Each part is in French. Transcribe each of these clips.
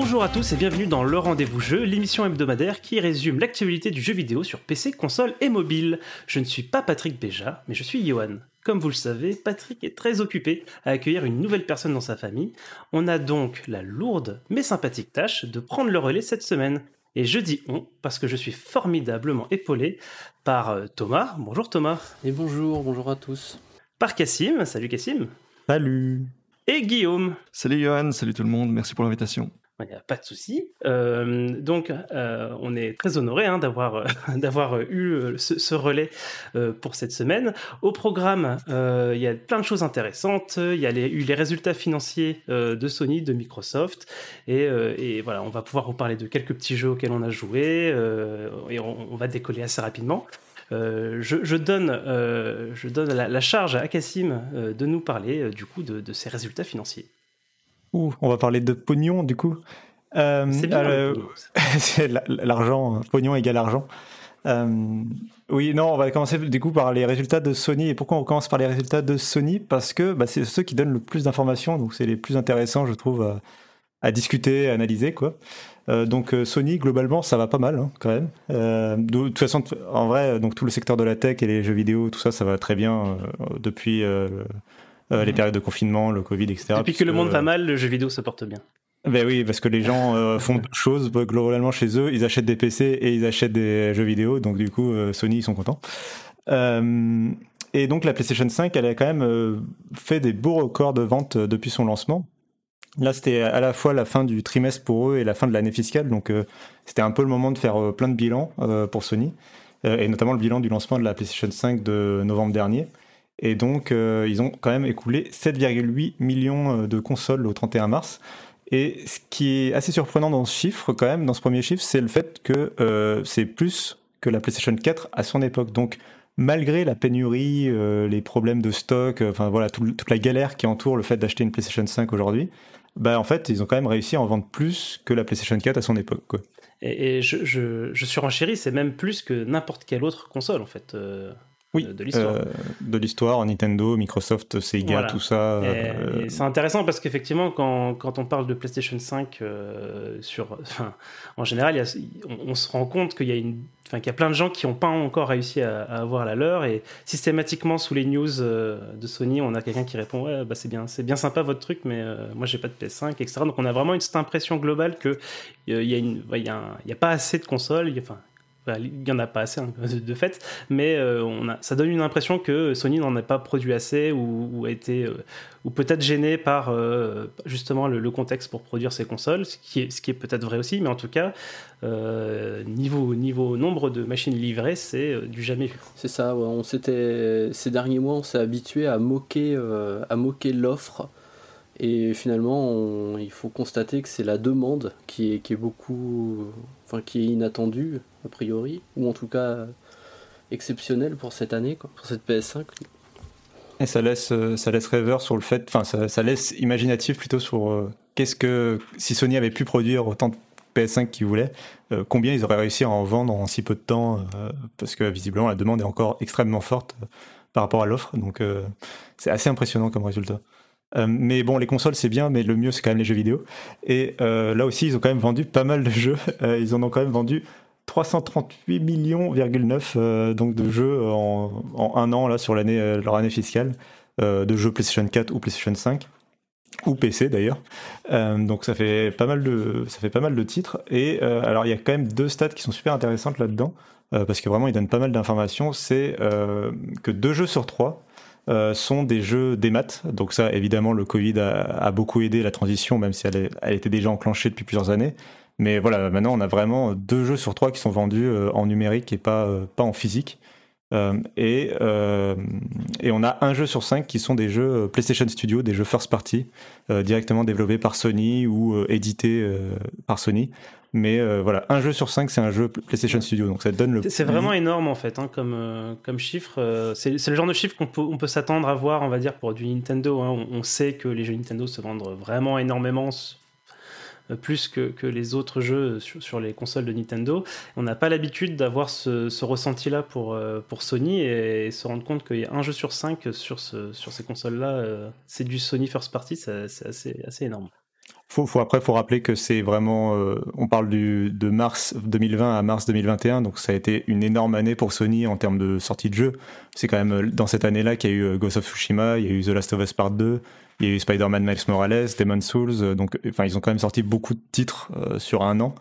Bonjour à tous et bienvenue dans Le Rendez-vous Jeu, l'émission hebdomadaire qui résume l'actualité du jeu vidéo sur PC, console et mobile. Je ne suis pas Patrick Béja, mais je suis Johan. Comme vous le savez, Patrick est très occupé à accueillir une nouvelle personne dans sa famille. On a donc la lourde mais sympathique tâche de prendre le relais cette semaine. Et je dis on parce que je suis formidablement épaulé par euh, Thomas. Bonjour Thomas. Et bonjour, bonjour à tous. Par Cassim. Salut Cassim. Salut. Et Guillaume. Salut Johan, salut tout le monde, merci pour l'invitation. Il n'y a pas de souci. Euh, donc, euh, on est très honoré hein, d'avoir euh, d'avoir eu ce, relais pour cette semaine. Au programme, il y a plein de choses intéressantes. Il y a eu les résultats financiers de Sony, de Microsoft, et, voilà, on va pouvoir vous parler de quelques petits jeux auxquels on a joué, et on, va décoller assez rapidement. Je, donne, je donne la, charge à Cassim de nous parler du coup de, de ces résultats financiers. Ouh, on va parler de pognon du coup. Euh, c'est euh, l'argent, pognon égale argent. Euh, oui, non, on va commencer du coup par les résultats de Sony. Et pourquoi on commence par les résultats de Sony? Parce que bah, c'est ceux qui donnent le plus d'informations, donc c'est les plus intéressants, je trouve, à, à discuter, à analyser, quoi. Donc Sony, globalement, ça va pas mal hein, quand même. De, de, toute façon, en vrai, donc tout le secteur de la tech et les jeux vidéo, tout ça, ça va très bien depuis euh, les périodes de confinement, le Covid, etc. Depuis que le monde va mal, le jeu vidéo se porte bien. Ben oui, parce que les gens euh, font deux choses globalement chez eux. Ils achètent des PC et ils achètent des jeux vidéo. Donc du coup, euh, Sony, ils sont contents. Euh, et donc la PlayStation 5, elle a quand même euh, fait des beaux records de vente euh, depuis son lancement. Là, c'était à la fois la fin du trimestre pour eux et la fin de l'année fiscale. Donc c'était un peu le moment de faire plein de bilans pour Sony. et notamment le bilan du lancement de la PlayStation 5 de novembre dernier. Et donc, euh, ils ont quand même écoulé 7,8 millions euh, de consoles au 31 mars. Et ce qui est assez surprenant dans ce chiffre, quand même, dans ce premier chiffre, c'est le fait que euh, c'est plus que la PlayStation 4 à son époque. Donc, malgré la pénurie, les problèmes de stock, enfin voilà, tout, toute la galère qui entoure le fait d'acheter une PlayStation 5 aujourd'hui, bah en fait, ils ont quand même réussi à en vendre plus que la PlayStation 4 à son époque. Et, je, je, je c'est même plus que n'importe quelle autre console, en fait. Oui, de l'histoire. Euh, de l'histoire, Nintendo, Microsoft, Sega, voilà. tout ça. Euh... C'est intéressant parce qu'effectivement, quand, quand, on parle de PlayStation 5, euh, sur, enfin, en général, y a, on, on, se rend compte qu'il y a une Enfin, qu'il y a plein de gens qui n'ont pas encore réussi à, à, avoir la leur et systématiquement sous les news de Sony on a quelqu'un qui répond ouais bah c'est bien c'est bien sympa votre truc mais euh, moi j'ai pas de PS5 etc donc on a vraiment une, cette impression globale que il euh, y a une il y, a y a pas assez de consoles enfin il n'y en a pas assez hein, de fait, mais euh, on a, ça donne une impression que Sony n'en a pas produit assez ou, ou euh, peut-être gêné par euh, justement le, contexte pour produire ces consoles, ce qui est, est peut-être vrai aussi, mais en tout cas niveau niveau nombre de machines livrées, c'est du jamais vu. C'est ça. On ces derniers mois, on s'est habitué à moquer à moquer l'offre. Et finalement, il faut constater que c'est la demande qui est, qui est beaucoup, enfin qui est inattendue a priori, ou en tout cas exceptionnelle pour cette année, pour cette PS5. Et ça laisse, ça laisse rêveur sur le fait, enfin ça, laisse imaginatif plutôt sur euh, qu'est-ce que si Sony avait pu produire autant de PS5 qu'ils voulaient, euh, combien ils auraient réussi à en vendre en si peu de temps, euh, parce que visiblement la demande est encore extrêmement forte par rapport à l'offre, donc c'est assez impressionnant comme résultat. Euh, mais bon, les consoles c'est bien, mais le mieux c'est quand même les jeux vidéo. Et euh, là aussi, ils ont quand même vendu pas mal de jeux. Euh, ils en ont quand même vendu 338 millions,9 donc de jeux en, en, un an là sur l'année leur année fiscale de jeux PlayStation 4 ou PlayStation 5 ou PC d'ailleurs. donc ça fait pas mal de ça titres. Et alors il y a quand même deux stats qui sont super intéressantes là-dedans parce que vraiment ils donnent pas mal d'informations. C'est que deux jeux sur trois euh, sont des jeux des maths. Donc ça, évidemment, le Covid a, beaucoup aidé la transition, même si elle était déjà enclenchée depuis plusieurs années. Mais voilà, maintenant, on a vraiment deux jeux sur trois qui sont vendus euh, en numérique et pas, euh, pas en physique. et, et on a un jeu sur cinq qui sont des jeux PlayStation Studio, des jeux first party, directement développés par Sony ou édités par Sony. Mais voilà, un jeu sur cinq, c'est un jeu PlayStation Studio. Donc ça donne le. C'est vraiment énorme en fait, hein, comme, comme chiffre. c'est le genre de chiffre qu'on peut, on peut s'attendre à voir, on va dire, pour du Nintendo. Hein. On, sait que les jeux Nintendo se vendent vraiment énormément euh, plus que, que, les autres jeux sur, les consoles de Nintendo. On n'a pas l'habitude d'avoir ce, ressenti-là pour, euh, pour Sony et, se rendre compte qu'il y a un jeu sur cinq sur, ce, sur ces consoles-là, euh, c'est du Sony First Party, c'est assez, énorme. Faut, faut, après, faut rappeler que c'est vraiment, euh, on parle du, de mars 2020 à mars 2021, donc ça a été une énorme année pour Sony en termes de sortie de jeux. C'est quand même dans cette année-là qu'il y a eu Ghost of Tsushima, il y a eu The Last of Us Part 2, il y a eu Spider-Man Miles Morales, Demon's Souls, euh, donc enfin ils ont quand même sorti beaucoup de titres euh, sur un an.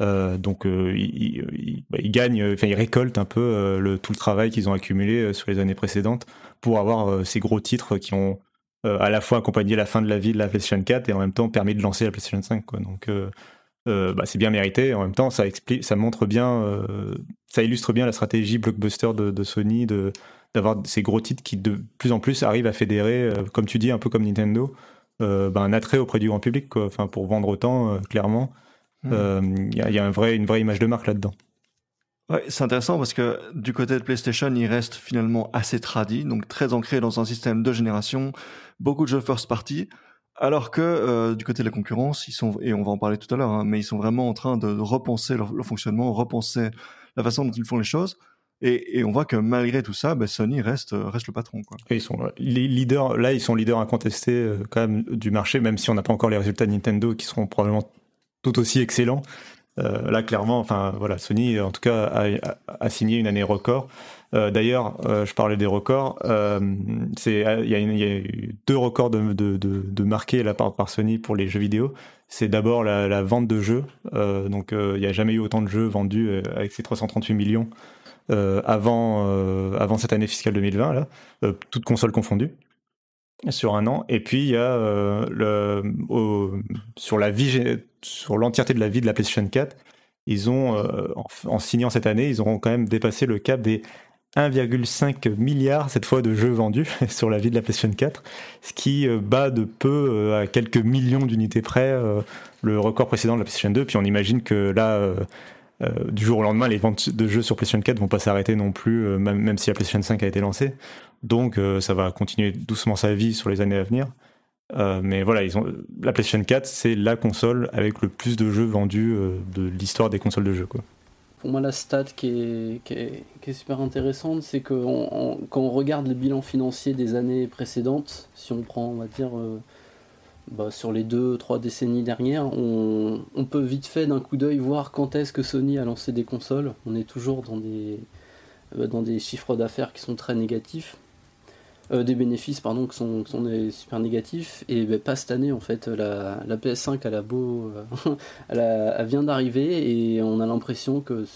Euh, donc bah, ils, gagnent, enfin ils récoltent un peu le, tout le travail qu'ils ont accumulé sur les années précédentes pour avoir ces gros titres qui ont à la fois accompagné la fin de la vie de la PlayStation 4 et en même temps permis de lancer la PlayStation 5. Quoi. Donc bah, c'est bien mérité. En même temps, ça explique, ça montre bien, ça illustre bien la stratégie blockbuster de, de Sony de d'avoir ces gros titres qui de plus en plus arrivent à fédérer, euh, comme tu dis, un peu comme Nintendo, euh, ben, un attrait auprès du grand public, quoi. Enfin, pour vendre autant, euh, clairement. Il y a, y a un vrai, une vraie image de marque là-dedans. Ouais, c'est intéressant parce que du côté de PlayStation, il reste finalement assez tradit, donc très ancré dans un système de génération, beaucoup de jeux first party, alors que euh, du côté de la concurrence, ils sont, et on va en parler tout à l'heure, hein, mais ils sont vraiment en train de repenser leur, leur, fonctionnement, repenser la façon dont ils font les choses. Et, on voit que malgré tout ça, bah, Sony reste, reste le patron. Ils sont leaders, là, ils sont leaders incontestés euh, du marché, même si on n'a pas encore les résultats de Nintendo qui seront probablement tout aussi excellents. Euh, là, clairement, enfin voilà, Sony en tout cas a, signé une année record. Euh, D'ailleurs, euh, je parlais des records. Euh, il y, a eu deux records de, de, marqués par, Sony pour les jeux vidéo. C'est d'abord la, la, vente de jeux. Euh, donc il n'y a jamais eu autant de jeux vendus avec ces 338 millions euh, avant, euh, avant cette année fiscale 2020, là, euh, toutes consoles confondues sur un an. Et puis il y a le, sur l'entièreté de la vie de la PlayStation 4, ils ont, en, signant cette année, ils auront quand même dépassé le cap des 1,5 milliard cette fois de jeux vendus sur la vie de la PlayStation 4, ce qui bat de peu à quelques millions d'unités près le record précédent de la PlayStation 2. Puis on imagine que là euh, du jour au lendemain, les ventes de jeux sur PlayStation 4 vont pas s'arrêter non plus, euh, même, même, si la PlayStation 5 a été lancée. Donc euh, ça va continuer doucement sa vie sur les années à venir. mais voilà, ils ont, la PlayStation 4, c'est la console avec le plus de jeux vendus de l'histoire des consoles de jeux. Pour moi, la stat qui est, qui est, super intéressante, c'est que quand on regarde le bilan financier des années précédentes, si on prend, on va dire, bah, sur les deux, trois décennies dernières, on, peut vite fait d'un coup d'œil voir quand est-ce que Sony a lancé des consoles. On est toujours dans des, euh, dans des chiffres d'affaires qui sont très négatifs. Euh, des bénéfices pardon qui sont, super négatifs et bah, pas cette année en fait la, la PS5 elle a beau a, elle vient d'arriver et on a l'impression que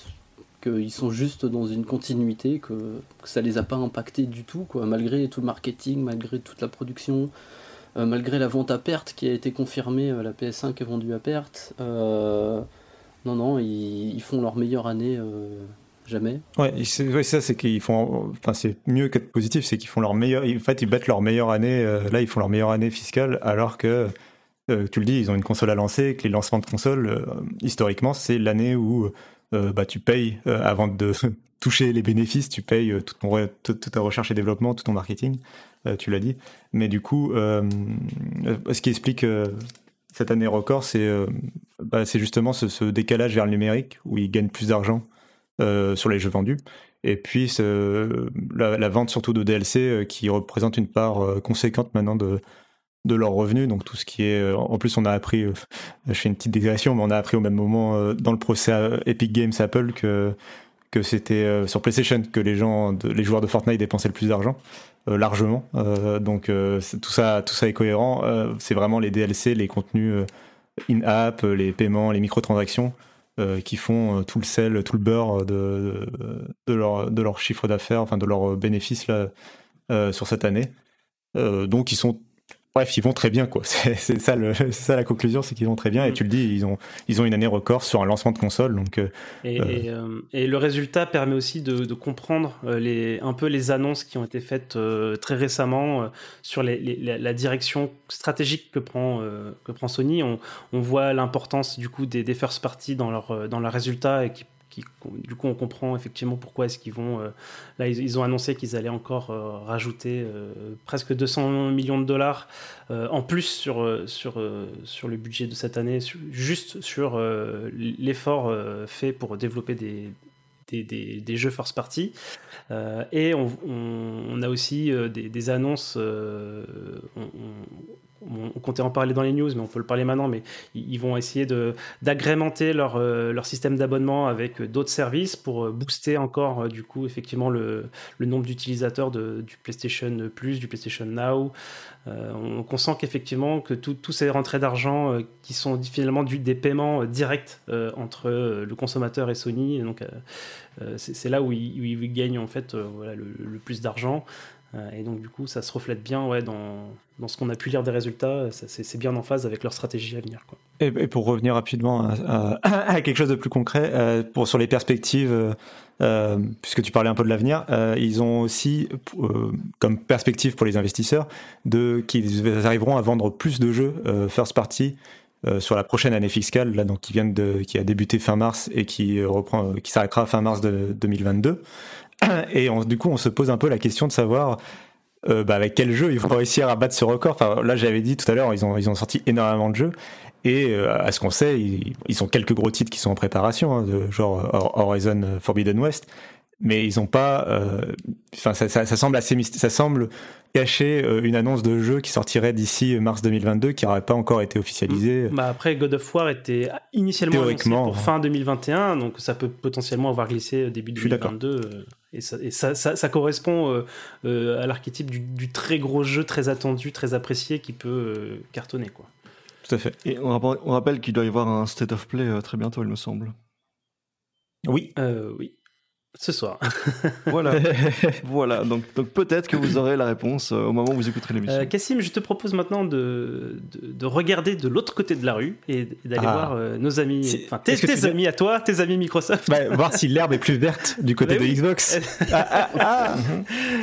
qu'ils sont juste dans une continuité que, que ça les a pas impactés du tout quoi malgré tout le marketing malgré toute la production euh, malgré la vente à perte qui a été confirmée, euh, la PS5 est vendue à perte. Euh, non, non, ils, font leur meilleure année jamais. Ouais, ouais ça c'est qu'ils font, enfin c'est mieux qu'être positif, c'est qu'ils font leur meilleure, en fait ils battent leur meilleure année. Euh, là ils font leur meilleure année fiscale, alors que euh, tu le dis, ils ont une console à lancer, que les lancements de consoles euh, historiquement c'est l'année où bah tu payes avant de toucher les bénéfices, tu payes toute, ton, toute ta recherche et développement, tout ton marketing. Euh, tu l'as dit. Mais du coup, euh, ce qui explique euh, cette année record, c'est bah, justement ce, décalage vers le numérique où ils gagnent plus d'argent sur les jeux vendus. Et puis la, vente surtout de DLC qui représente une part conséquente maintenant de, de leurs revenus. Donc tout ce qui est, en plus on a appris, je fais une petite digression, mais on a appris au même moment dans le procès Epic Games Apple que que c'était sur PlayStation que les gens, les joueurs de Fortnite dépensaient le plus d'argent. Euh, largement. Euh, donc euh, tout ça, tout ça est cohérent. c'est vraiment les DLC, les contenus in-app, les paiements, les microtransactions qui font tout le sel, tout le beurre de, de, leur, de leur chiffre d'affaires, enfin de leurs bénéfices là, sur cette année. donc ils sont bref, ils vont très bien, quoi. C'est ça, la conclusion, c'est qu'ils vont très bien. Et mm. tu le dis, ils ont, ils ont une année record sur un lancement de console. Donc, euh, et, euh, et, le résultat permet aussi de, de, comprendre les, un peu les annonces qui ont été faites très récemment sur les, la direction stratégique que prend, que prend Sony. On, on voit l'importance du coup des, des first parties dans leurs dans leur résultats et qui du coup, on comprend effectivement pourquoi est-ce qu'ils vont. Euh, là, ils, ont annoncé qu'ils allaient encore euh, rajouter euh, presque 200 millions de dollars en plus sur, le budget de cette année, juste sur l'effort fait pour développer des, jeux first party. et on, a aussi des, annonces. On, on, comptait en parler dans les news, mais on peut le parler maintenant, mais ils vont essayer d'agrémenter leur, euh, leur système d'abonnement avec d'autres services pour euh, booster encore, euh, du coup, effectivement, le, le nombre d'utilisateurs du PlayStation Plus, du PlayStation Now. on, on, sent qu'effectivement, que tous ces rentrées d'argent qui sont finalement du, des paiements directs entre le consommateur et Sony, donc c'est là où ils, gagnent en fait le plus d'argent. Euh, et donc, du coup, ça se reflète bien ouais, dans, dans ce qu'on a pu lire des résultats. C'est bien en phase avec leur stratégie à venir. Et, pour revenir rapidement à, quelque chose de plus concret, euh, pour, sur les perspectives, euh, puisque tu parlais un peu de l'avenir, ils ont aussi comme perspective pour les investisseurs qu'ils arriveront à vendre plus de jeux first party sur la prochaine année fiscale, là, donc qui, vient de, qui a débuté fin mars et qui, qui s'arrêtera fin mars de 2022. Et du coup, on se pose un peu la question de savoir euh, bah, avec quel jeu ils vont réussir à battre ce record. Enfin, là, j'avais dit tout à l'heure, ils ont, ils ont sorti énormément de jeux. Et euh, à ce qu'on sait, ils, ont quelques gros titres qui sont en préparation, hein, de genre Horizon Forbidden West mais ils ont pas. Euh, enfin, ça, ça, ça, semble assez ça semble cacher une annonce de jeu qui sortirait d'ici mars 2022, qui n'aurait pas encore été officialisée. Bah après, God of War était initialement annoncé pour fin 2021, donc ça peut potentiellement avoir glissé début 2022. Euh, et, ça, et ça, ça, correspond à l'archétype du, du, très gros jeu, très attendu, très apprécié, qui peut cartonner, quoi. Tout à fait. Et on rappelle, on rappelle qu'il doit y avoir un state of play très bientôt, il me semble. Oui, oui. Ce soir. voilà. voilà. Donc, donc peut-être que vous aurez la réponse euh, au moment où vous écouterez l'émission. Euh, Cassim, je te propose maintenant de, de, regarder de l'autre côté de la rue et d'aller ah. voir euh, nos amis, enfin tes, amis à toi, tes amis Microsoft. Bah, voir si l'herbe est plus verte du côté bah de Xbox. ah, ah, ah.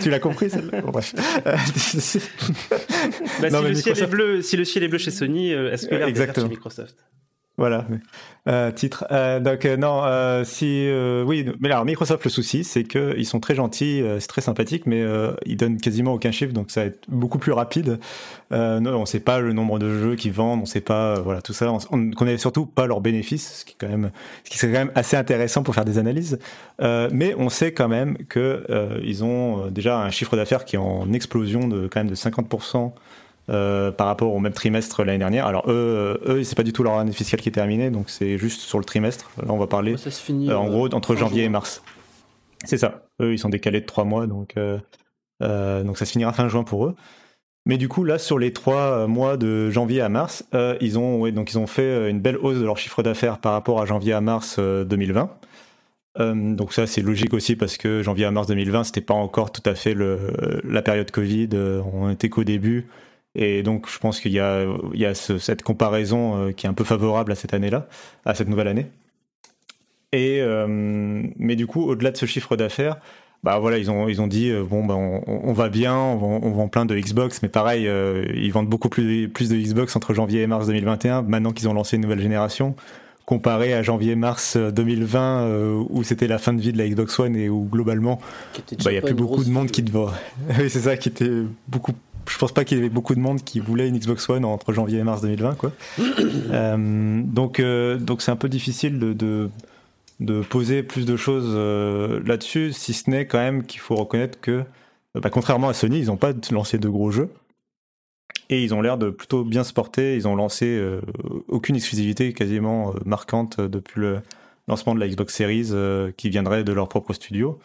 tu l'as compris celle-là bref. bah, si, le ciel est bleu, si le ciel est bleu chez Sony, est-ce que l'herbe est verte chez Microsoft? Voilà, euh, titre. Euh, donc euh, non, euh, si oui, mais alors Microsoft le souci, c'est que ils sont très gentils, c'est très sympathique, mais ils donnent quasiment aucun chiffre, donc ça va être beaucoup plus rapide. non, on sait pas le nombre de jeux qu'ils vendent, on sait pas, voilà tout ça. On, ne connaît surtout pas leurs bénéfices, ce qui est quand même, ce qui serait quand même assez intéressant pour faire des analyses. mais on sait quand même que ils ont déjà un chiffre d'affaires qui est en explosion de quand même de 50 euh, par rapport au même trimestre l'année dernière. Alors eux, euh, eux c'est pas du tout leur année fiscale qui est terminée, donc c'est juste sur le trimestre. Là, on va parler. Ça se finit, euh, en gros entre janvier et mars. C'est ça. Eux, ils sont décalés de trois mois, donc donc ça se finira fin juin pour eux. Mais du coup, là, sur les trois mois de janvier à mars, ils ont ouais, donc ils ont fait une belle hausse de leur chiffre d'affaires par rapport à janvier à mars 2020. donc ça c'est logique aussi parce que janvier à mars 2020 c'était pas encore tout à fait le, la période Covid, on était qu'au début, et donc, je pense qu'il y a, il y a cette comparaison euh, qui est un peu favorable à cette année-là, à cette nouvelle année. Et, euh, mais du coup, au-delà de ce chiffre d'affaires, bah voilà, ils ont, ils ont dit, euh, bon, bah, on, on, va bien, on vend, on vend, plein de Xbox, mais pareil, ils vendent beaucoup plus, plus de Xbox entre janvier et mars 2021, maintenant qu'ils ont lancé une nouvelle génération comparé à janvier-mars 2020 où c'était la fin de vie de la Xbox One et où globalement bah, il n'y a plus beaucoup de monde qui te voit. oui, c'est ça qui était beaucoup je pense pas qu'il y avait beaucoup de monde qui voulait une Xbox One entre janvier et mars 2020 quoi. euh, donc euh, donc c'est un peu difficile de, de, de poser plus de choses euh, là-dessus si ce n'est quand même qu'il faut reconnaître que bah, contrairement à Sony ils n'ont pas lancé de gros jeux. Et ils ont l'air de plutôt bien se porter. Ils ont lancé aucune exclusivité quasiment marquante depuis le lancement de la Xbox Series qui viendrait de leur propre studio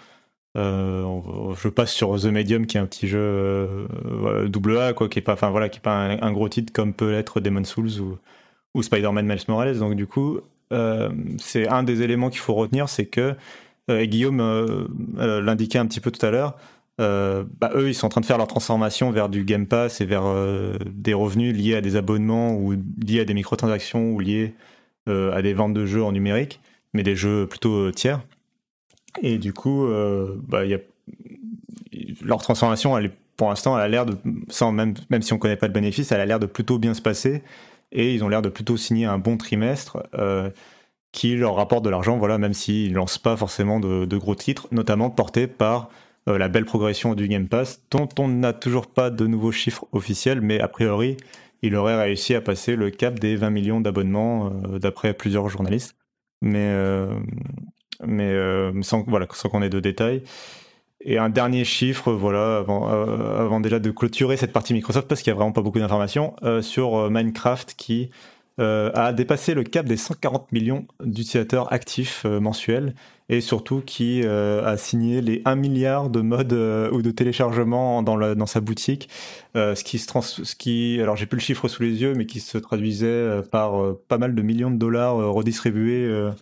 euh, je passe sur The Medium qui est un petit jeu euh, double A quoi, qui est pas, enfin voilà, qui est pas un, gros titre comme peut l'être Demon's Souls ou, Spider-Man Miles Morales. Donc du coup, euh, c'est un des éléments qu'il faut retenir, c'est que Guillaume l'indiquait un petit peu tout à l'heure. bah, eux, ils sont en train de faire leur transformation vers du Game Pass et vers des revenus liés à des abonnements ou liés à des microtransactions ou liés à des ventes de jeux en numérique, mais des jeux plutôt tiers. Et du coup, bah, y a... leur transformation, pour l'instant, a l'air de, même, si on connaît pas le bénéfice, elle a l'air de plutôt bien se passer. Et ils ont l'air de plutôt signer un bon trimestre euh, qui leur rapporte de l'argent, voilà, même s'ils lancent pas forcément de, gros titres, notamment portés par euh, la belle progression du Game Pass, dont on n'a toujours pas de nouveaux chiffres officiels, mais a priori, il aurait réussi à passer le cap des 20 millions d'abonnements euh, d'après plusieurs journalistes. Mais, mais sans, voilà, sans qu'on ait de détails. Et un dernier chiffre, voilà, avant, euh, avant déjà de clôturer cette partie Microsoft, parce qu'il n'y a vraiment pas beaucoup d'informations, euh, sur euh, Minecraft qui a dépassé le cap des 140 millions d'utilisateurs actifs mensuels, et surtout qui a signé les 1 milliard de modes ou de téléchargements dans, dans sa boutique, ce qui se trans ce qui, alors j'ai plus le chiffre sous les yeux, mais qui se traduisait par pas mal de millions de dollars redistribués.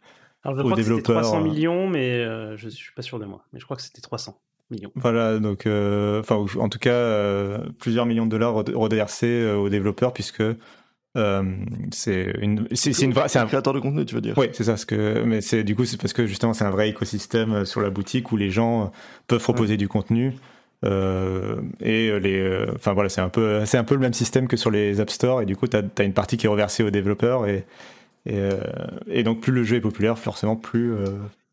Alors je crois que c'était 300 millions, mais je suis pas sûr de moi. Mais je crois que c'était 300. Voilà, donc, euh, enfin, en tout cas, euh, plusieurs millions de dollars reversés euh, aux développeurs, puisque c'est une, c'est une c'est un créateur de contenu, tu veux dire Oui, c'est ça. Ce que, mais c'est du coup, c'est parce que justement, c'est un vrai écosystème sur la boutique où les gens peuvent proposer du contenu. et les, enfin voilà, c'est un peu, c'est un peu le même système que sur les App Store. Et du coup, tu as, une partie qui est reversée aux développeurs et et, et, donc plus le jeu est populaire, forcément plus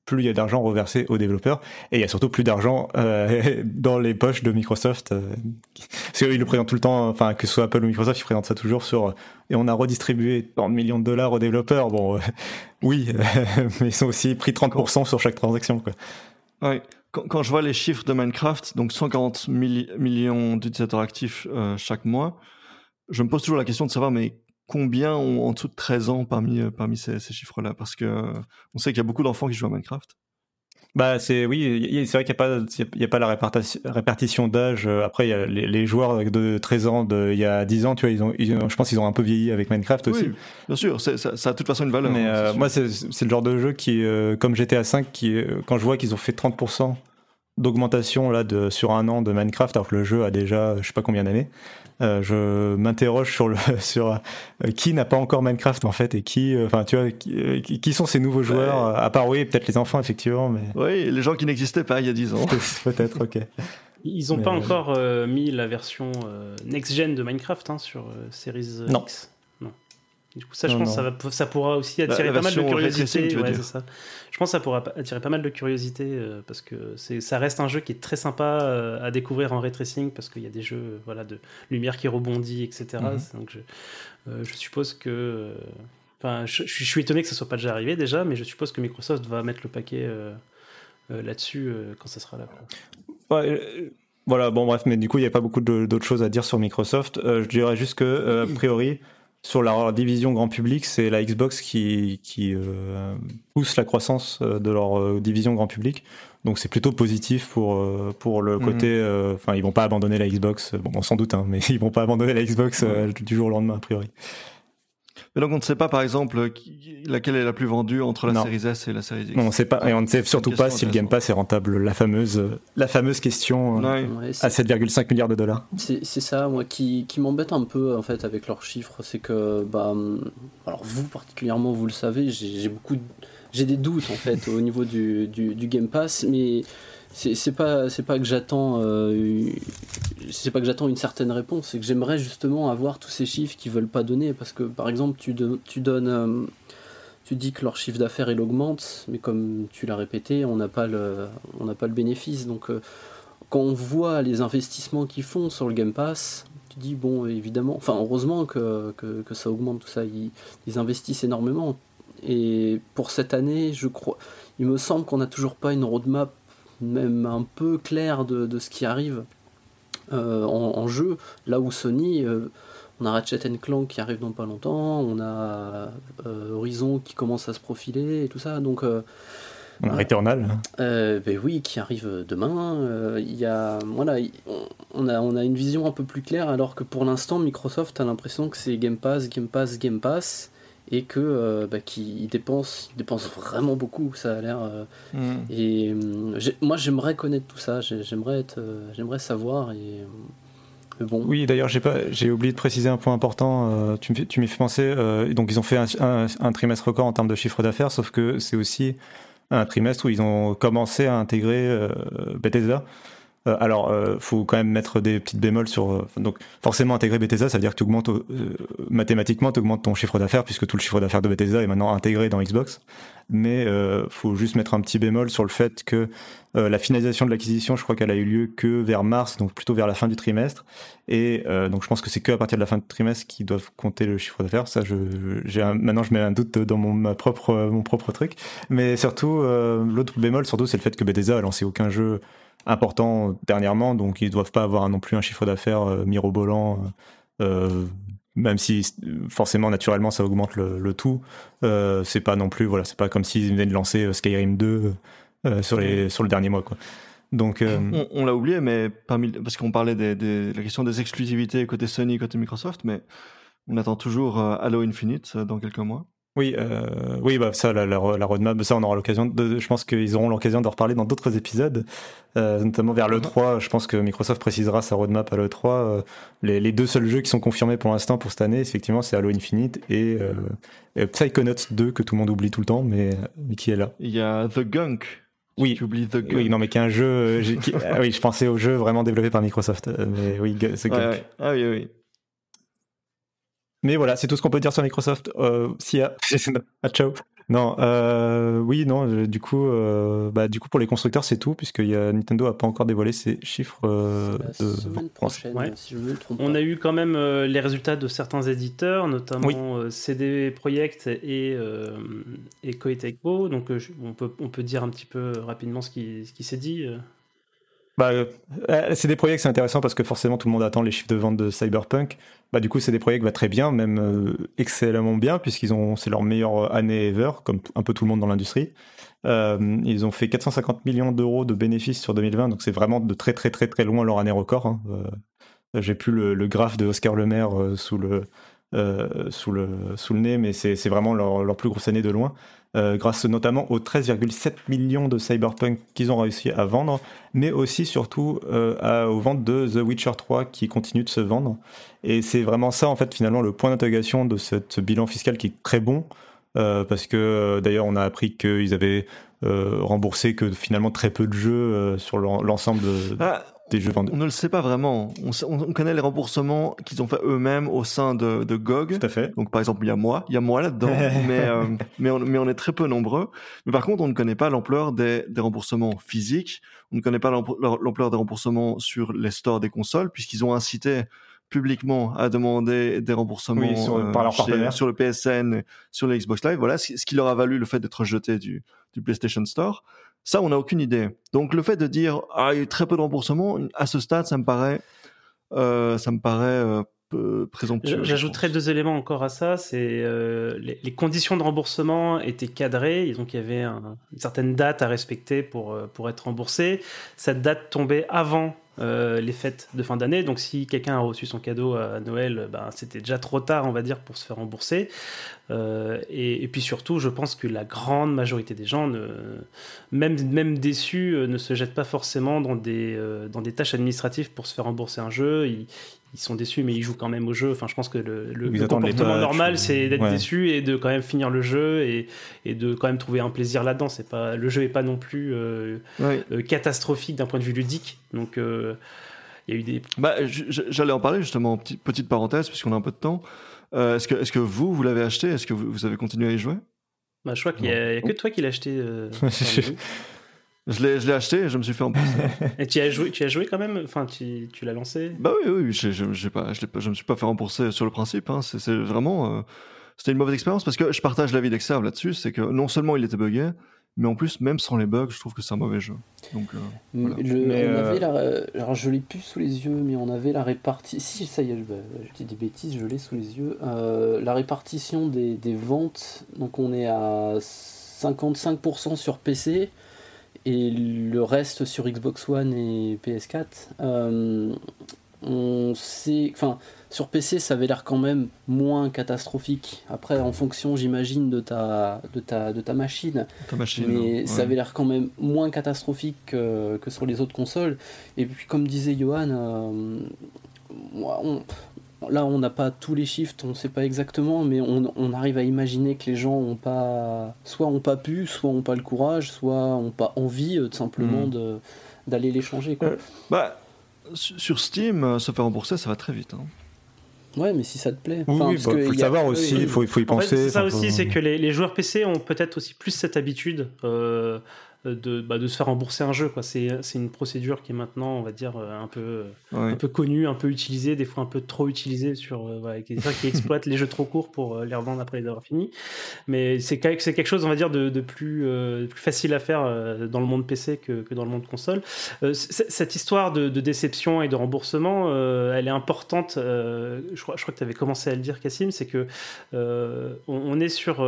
plus il y a d'argent reversé aux développeurs et il y a surtout plus d'argent euh, dans les poches de Microsoft euh, parce qu'ils le présentent tout le temps enfin que ce soit Apple ou Microsoft ils présentent ça toujours sur et on a redistribué tant de millions de dollars aux développeurs bon euh, oui mais ils ont aussi pris 30% sur chaque transaction quoi. Ouais. Quand, je vois les chiffres de Minecraft donc 140 millions d'utilisateurs actifs chaque mois je me pose toujours la question de savoir mais combien ont en dessous de 13 ans parmi, euh, parmi ces, chiffres-là? Parce que euh, on sait qu'il y a beaucoup d'enfants qui jouent à Minecraft. Bah c'est oui, c'est vrai qu'il n'y a pas il a pas la répartition, répartition d'âge. Euh, après il y a les, joueurs de 13 ans de il y a 10 ans, tu vois, ils ont, je pense qu'ils ont un peu vieilli avec Minecraft aussi. Oui, bien sûr, ça, ça, a de toute façon une valeur. Mais hein, moi c'est le genre de jeu qui comme GTA 5 qui quand je vois qu'ils ont fait 30 d'augmentation là de sur un an de Minecraft alors que le jeu a déjà je sais pas combien d'années. Euh, je m'interroge sur le sur euh, qui n'a pas encore Minecraft en fait et qui euh, enfin tu vois qui, sont ces nouveaux joueurs à part oui peut-être les enfants effectivement mais oui les gens qui n'existaient pas il y a 10 ans. Peut-être ok. Ils n'ont pas encore mis la version next-gen de Minecraft hein, sur Series X du coup, ça, je pense, ça, va, ça, pourra aussi attirer pas mal de curiosité. ça. Je pense que ça pourra attirer pas mal de curiosité euh, parce que ça reste un jeu qui est très sympa euh, à découvrir en ray tracing parce qu'il y a des jeux euh, voilà, de lumière qui rebondit, etc. Mhm. Donc, je, je, suppose que. Enfin, je, je, suis étonné que ça soit pas déjà arrivé déjà, mais je suppose que Microsoft va mettre le paquet là-dessus quand ça sera là. voilà, bon, bref, mais du coup, il n'y a pas beaucoup d'autres choses à dire sur Microsoft. je dirais juste que, a priori, sur la division grand public, c'est la Xbox qui, qui euh, pousse la croissance euh, de leur euh, division grand public. Donc c'est plutôt positif pour, pour le mhm. côté. Enfin, ils vont pas abandonner la Xbox, bon, sans doute, hein, mais ils vont pas abandonner la Xbox du jour au lendemain, a priori. Mais donc on ne sait pas par exemple laquelle est la plus vendue entre la série S et la série X. Non, on sait pas et on ne sait surtout pas si le Game Pass est rentable. La fameuse, la fameuse question euh, à 7,5 milliards de dollars. C'est ça, moi, qui, qui m'embête un peu en fait avec leurs chiffres, c'est que bah, hum, alors vous particulièrement, vous le savez, j'ai beaucoup, j'ai des doutes en fait au niveau du, du, du Game Pass, mais c'est pas c'est pas que j'attends euh, c'est pas que j'attends une certaine réponse c'est que j'aimerais justement avoir tous ces chiffres qu'ils veulent pas donner. Parce que par exemple tu, tu donnes euh, tu dis que leur chiffre d'affaires il augmente mais comme tu l'as répété on n'a pas le on n'a pas le bénéfice. Donc euh, quand on voit les investissements qu'ils font sur le Game Pass tu dis bon évidemment enfin heureusement que, que, que ça augmente tout ça. Ils, ils investissent énormément. Et pour cette année je crois il me semble qu'on n'a toujours pas une roadmap même un peu clair de, ce qui arrive euh, en, jeu. Là où Sony, euh, on a Ratchet Clank qui arrive dans pas longtemps, on a euh, Horizon qui commence à se profiler et tout ça. Donc, on a Returnal. ben oui, qui arrive demain. Il y a, voilà, on a, on a une vision un peu plus claire, alors que pour l'instant, Microsoft a l'impression que c'est Game Pass, Game Pass, Game Pass. Et que bah, qu'il dépense, dépense vraiment beaucoup. Ça a l'air. Mm. Et moi, j'aimerais connaître tout ça. J'aimerais être, j'aimerais savoir et oui, d'ailleurs, j'ai pas, j'ai oublié de préciser un point important. Euh, tu m'y fais penser. Euh, donc, ils ont fait un, trimestre record en termes de chiffre d'affaires, sauf que c'est aussi un trimestre où ils ont commencé à intégrer euh, Bethesda. Euh, alors, euh, faut quand même mettre des petites bémols sur. Euh, donc, forcément, intégrer Bethesda, ça veut dire que augmentes mathématiquement, tu augmentes ton chiffre d'affaires puisque tout le chiffre d'affaires de Bethesda est maintenant intégré dans Xbox. Mais euh, faut juste mettre un petit bémol sur le fait que la finalisation de l'acquisition, je crois qu'elle a eu lieu que vers mars, donc plutôt vers la fin du trimestre. Et donc, je pense que c'est que à partir de la fin du trimestre qu'ils doivent compter le chiffre d'affaires. Ça, je, j'ai maintenant, je mets un doute dans mon ma propre mon propre truc. Mais surtout, l'autre bémol, surtout, c'est le fait que Bethesda a lancé aucun jeu important dernièrement, donc ils doivent pas avoir non plus un chiffre d'affaires euh, mirobolant, euh, même si forcément naturellement ça augmente le, tout. Euh, c'est pas non plus voilà, c'est pas comme s'ils venaient de lancer Skyrim 2 sur les sur le dernier mois quoi. Donc, on, l'a oublié, mais parce qu'on parlait de la question des exclusivités côté Sony, côté Microsoft, mais on attend toujours Halo Infinite dans quelques mois. Oui, euh, oui, bah ça, la, la, roadmap, ça, on aura l'occasion. De, je pense qu'ils auront l'occasion de reparler dans d'autres épisodes, euh, notamment vers le 3. Je pense que Microsoft précisera sa roadmap à le 3. Euh, les, les, deux seuls jeux qui sont confirmés pour l'instant pour cette année, effectivement, c'est Halo Infinite et, euh, Psychonauts 2 que tout le monde oublie tout le temps, mais, mais qui est là. Il y a The Gunk. Oui, tu oublies The Gunk. Oui, non, mais qui est un jeu. Euh, ah oui, je pensais au jeu vraiment développé par Microsoft, mais oui, The Gunk. Ah oui, oui. Mais voilà, c'est tout ce qu'on peut dire sur Microsoft. Euh, a, ah, ciao. Non, euh, oui, non. Euh, du coup, euh, bah, du coup, pour les constructeurs, c'est tout, puisque y a, Nintendo a pas encore dévoilé ses chiffres. Euh, de... semaine prochaine, si je me trompe On a eu quand même les résultats de certains éditeurs, notamment CD Projekt et, et Koei Tecmo. Donc, on peut, on peut dire un petit peu rapidement ce qui, ce qui s'est dit. Bah, euh, c'est des projets que c'est intéressant parce que forcément tout le monde attend les chiffres de vente de Cyberpunk. Bah, du coup, c'est des projets qui va très bien, même euh, excellemment bien, puisqu'ils ont, c'est leur meilleure année ever, comme un peu tout le monde dans l'industrie. Euh, ils ont fait 450 millions d'euros de bénéfices sur 2020, donc c'est vraiment de très très très très loin leur année record. Hein. Euh, j'ai plus le, le, graphe de Oscar Le Maire sous le sous le sous le nez, mais c'est vraiment leur, leur plus grosse année de loin. Euh, grâce notamment aux 13,7 millions de Cyberpunk qu'ils ont réussi à vendre, mais aussi surtout euh, aux ventes de The Witcher 3 qui continuent de se vendre. Et c'est vraiment ça, en fait, finalement, le point d'interrogation de ce bilan fiscal qui est très bon, euh, parce que d'ailleurs, on a appris qu'ils avaient remboursé que finalement très peu de jeux sur l'ensemble de... Ah, on ne le sait pas vraiment. On, connaît les remboursements qu'ils ont fait eux-mêmes au sein de, GOG. Tout à fait. Donc par exemple, il y a moi, il y a moi là-dedans, mais, euh, mais, on, est très peu nombreux. Mais par contre, on ne connaît pas l'ampleur des, remboursements physiques. On ne connaît pas l'ampleur des remboursements sur les stores des consoles, puisqu'ils ont incité publiquement à demander des remboursements sur, euh, sur le PSN, sur le Xbox Live. Voilà, ce qui leur a valu le fait d'être jeté du, du PlayStation Store. Ça, on n'a aucune idée. Donc le fait de dire ah, il y a eu très peu de remboursement, à ce stade, ça me paraît, euh, ça me paraît euh, présomptueux. J'ajouterais deux éléments encore à ça. C'est euh, les, conditions de remboursement étaient cadrées, donc il y avait une certaine date à respecter pour, pour être remboursé. Cette date tombait avant euh, les fêtes de fin d'année. Donc si quelqu'un a reçu son cadeau à Noël, ben, c'était déjà trop tard, on va dire, pour se faire rembourser. Euh, et, puis surtout, je pense que la grande majorité des gens, ne, même, même déçus, euh, ne se jettent pas forcément dans des, dans des tâches administratives pour se faire rembourser un jeu. Ils sont déçus, mais ils jouent quand même au jeu. Enfin, je pense que le, le, comportement normal, c'est d'être déçu et de quand même finir le jeu et, et de quand même trouver un plaisir là-dedans. C'est pas le jeu est pas non plus euh, euh, catastrophique d'un point de vue ludique. Donc, euh, il y a eu des. Bah, j'allais en parler justement. Petite, petite parenthèse, puisqu'on a un peu de temps. est-ce que, est-ce que vous, vous l'avez acheté? Est-ce que vous, vous, avez continué à y jouer? Bah, je crois qu'il n'y a, que toi qui l'as acheté. Je l'ai, acheté et je me suis fait rembourser. et tu as joué, tu as joué quand même? Enfin, tu, tu l'as lancé? Bah oui, oui, je, je, pas, je, je, me suis pas fait rembourser sur le principe. Hein. C'est, vraiment. Euh, c'était une mauvaise expérience parce que je partage l'avis d'Exerve là-dessus. C'est que non seulement il était buggé, mais en plus, même sans les bugs, je trouve que c'est un mauvais jeu. Donc, euh, mais on avait euh, la, alors je l'ai plus sous les yeux, mais on avait la répartition. Si ça y est, bah, je dis des bêtises, je l'ai sous les yeux. la répartition des, des, ventes, donc on est à 55% sur PC et le reste sur Xbox One et PS4. Euh, on sait, enfin, sur PC, ça avait l'air quand même moins catastrophique. Après, en fonction, j'imagine, de ta, de, ta, de ta machine. mais ça avait l'air quand même moins catastrophique que, sur les autres consoles. Et puis, comme disait Johan, euh, là, on n'a pas tous les chiffres, on ne sait pas exactement, mais on, arrive à imaginer que les gens ont pas, soit ont pas pu, soit ont pas le courage, soit ont pas envie, euh, simplement, hmm. d'aller les changer. Quoi. Euh, bah, sur Steam, se faire rembourser, ça va très vite. Hein. Ouais, mais si ça te plaît. Oui, il faut, le savoir aussi, il faut, faut, y penser. c'est ça aussi, c'est que les, les, joueurs PC ont peut-être aussi plus cette habitude. Euh, de, bah, de se faire rembourser un jeu. Quoi. C'est, c'est une procédure qui est maintenant, on va dire, euh, un peu, un peu connue, un peu utilisée, des fois un peu trop utilisée sur euh, voilà, qui, qui exploitent les jeux trop courts pour euh, les revendre après les avoir finis. Mais c'est, c'est quelque chose, on va dire, de, de plus, plus facile à faire dans le monde PC que, que dans le monde console. cette histoire de, de, déception et de remboursement, elle est importante. je, crois, je crois que tu avais commencé à le dire, Cassim, c'est que on, est sur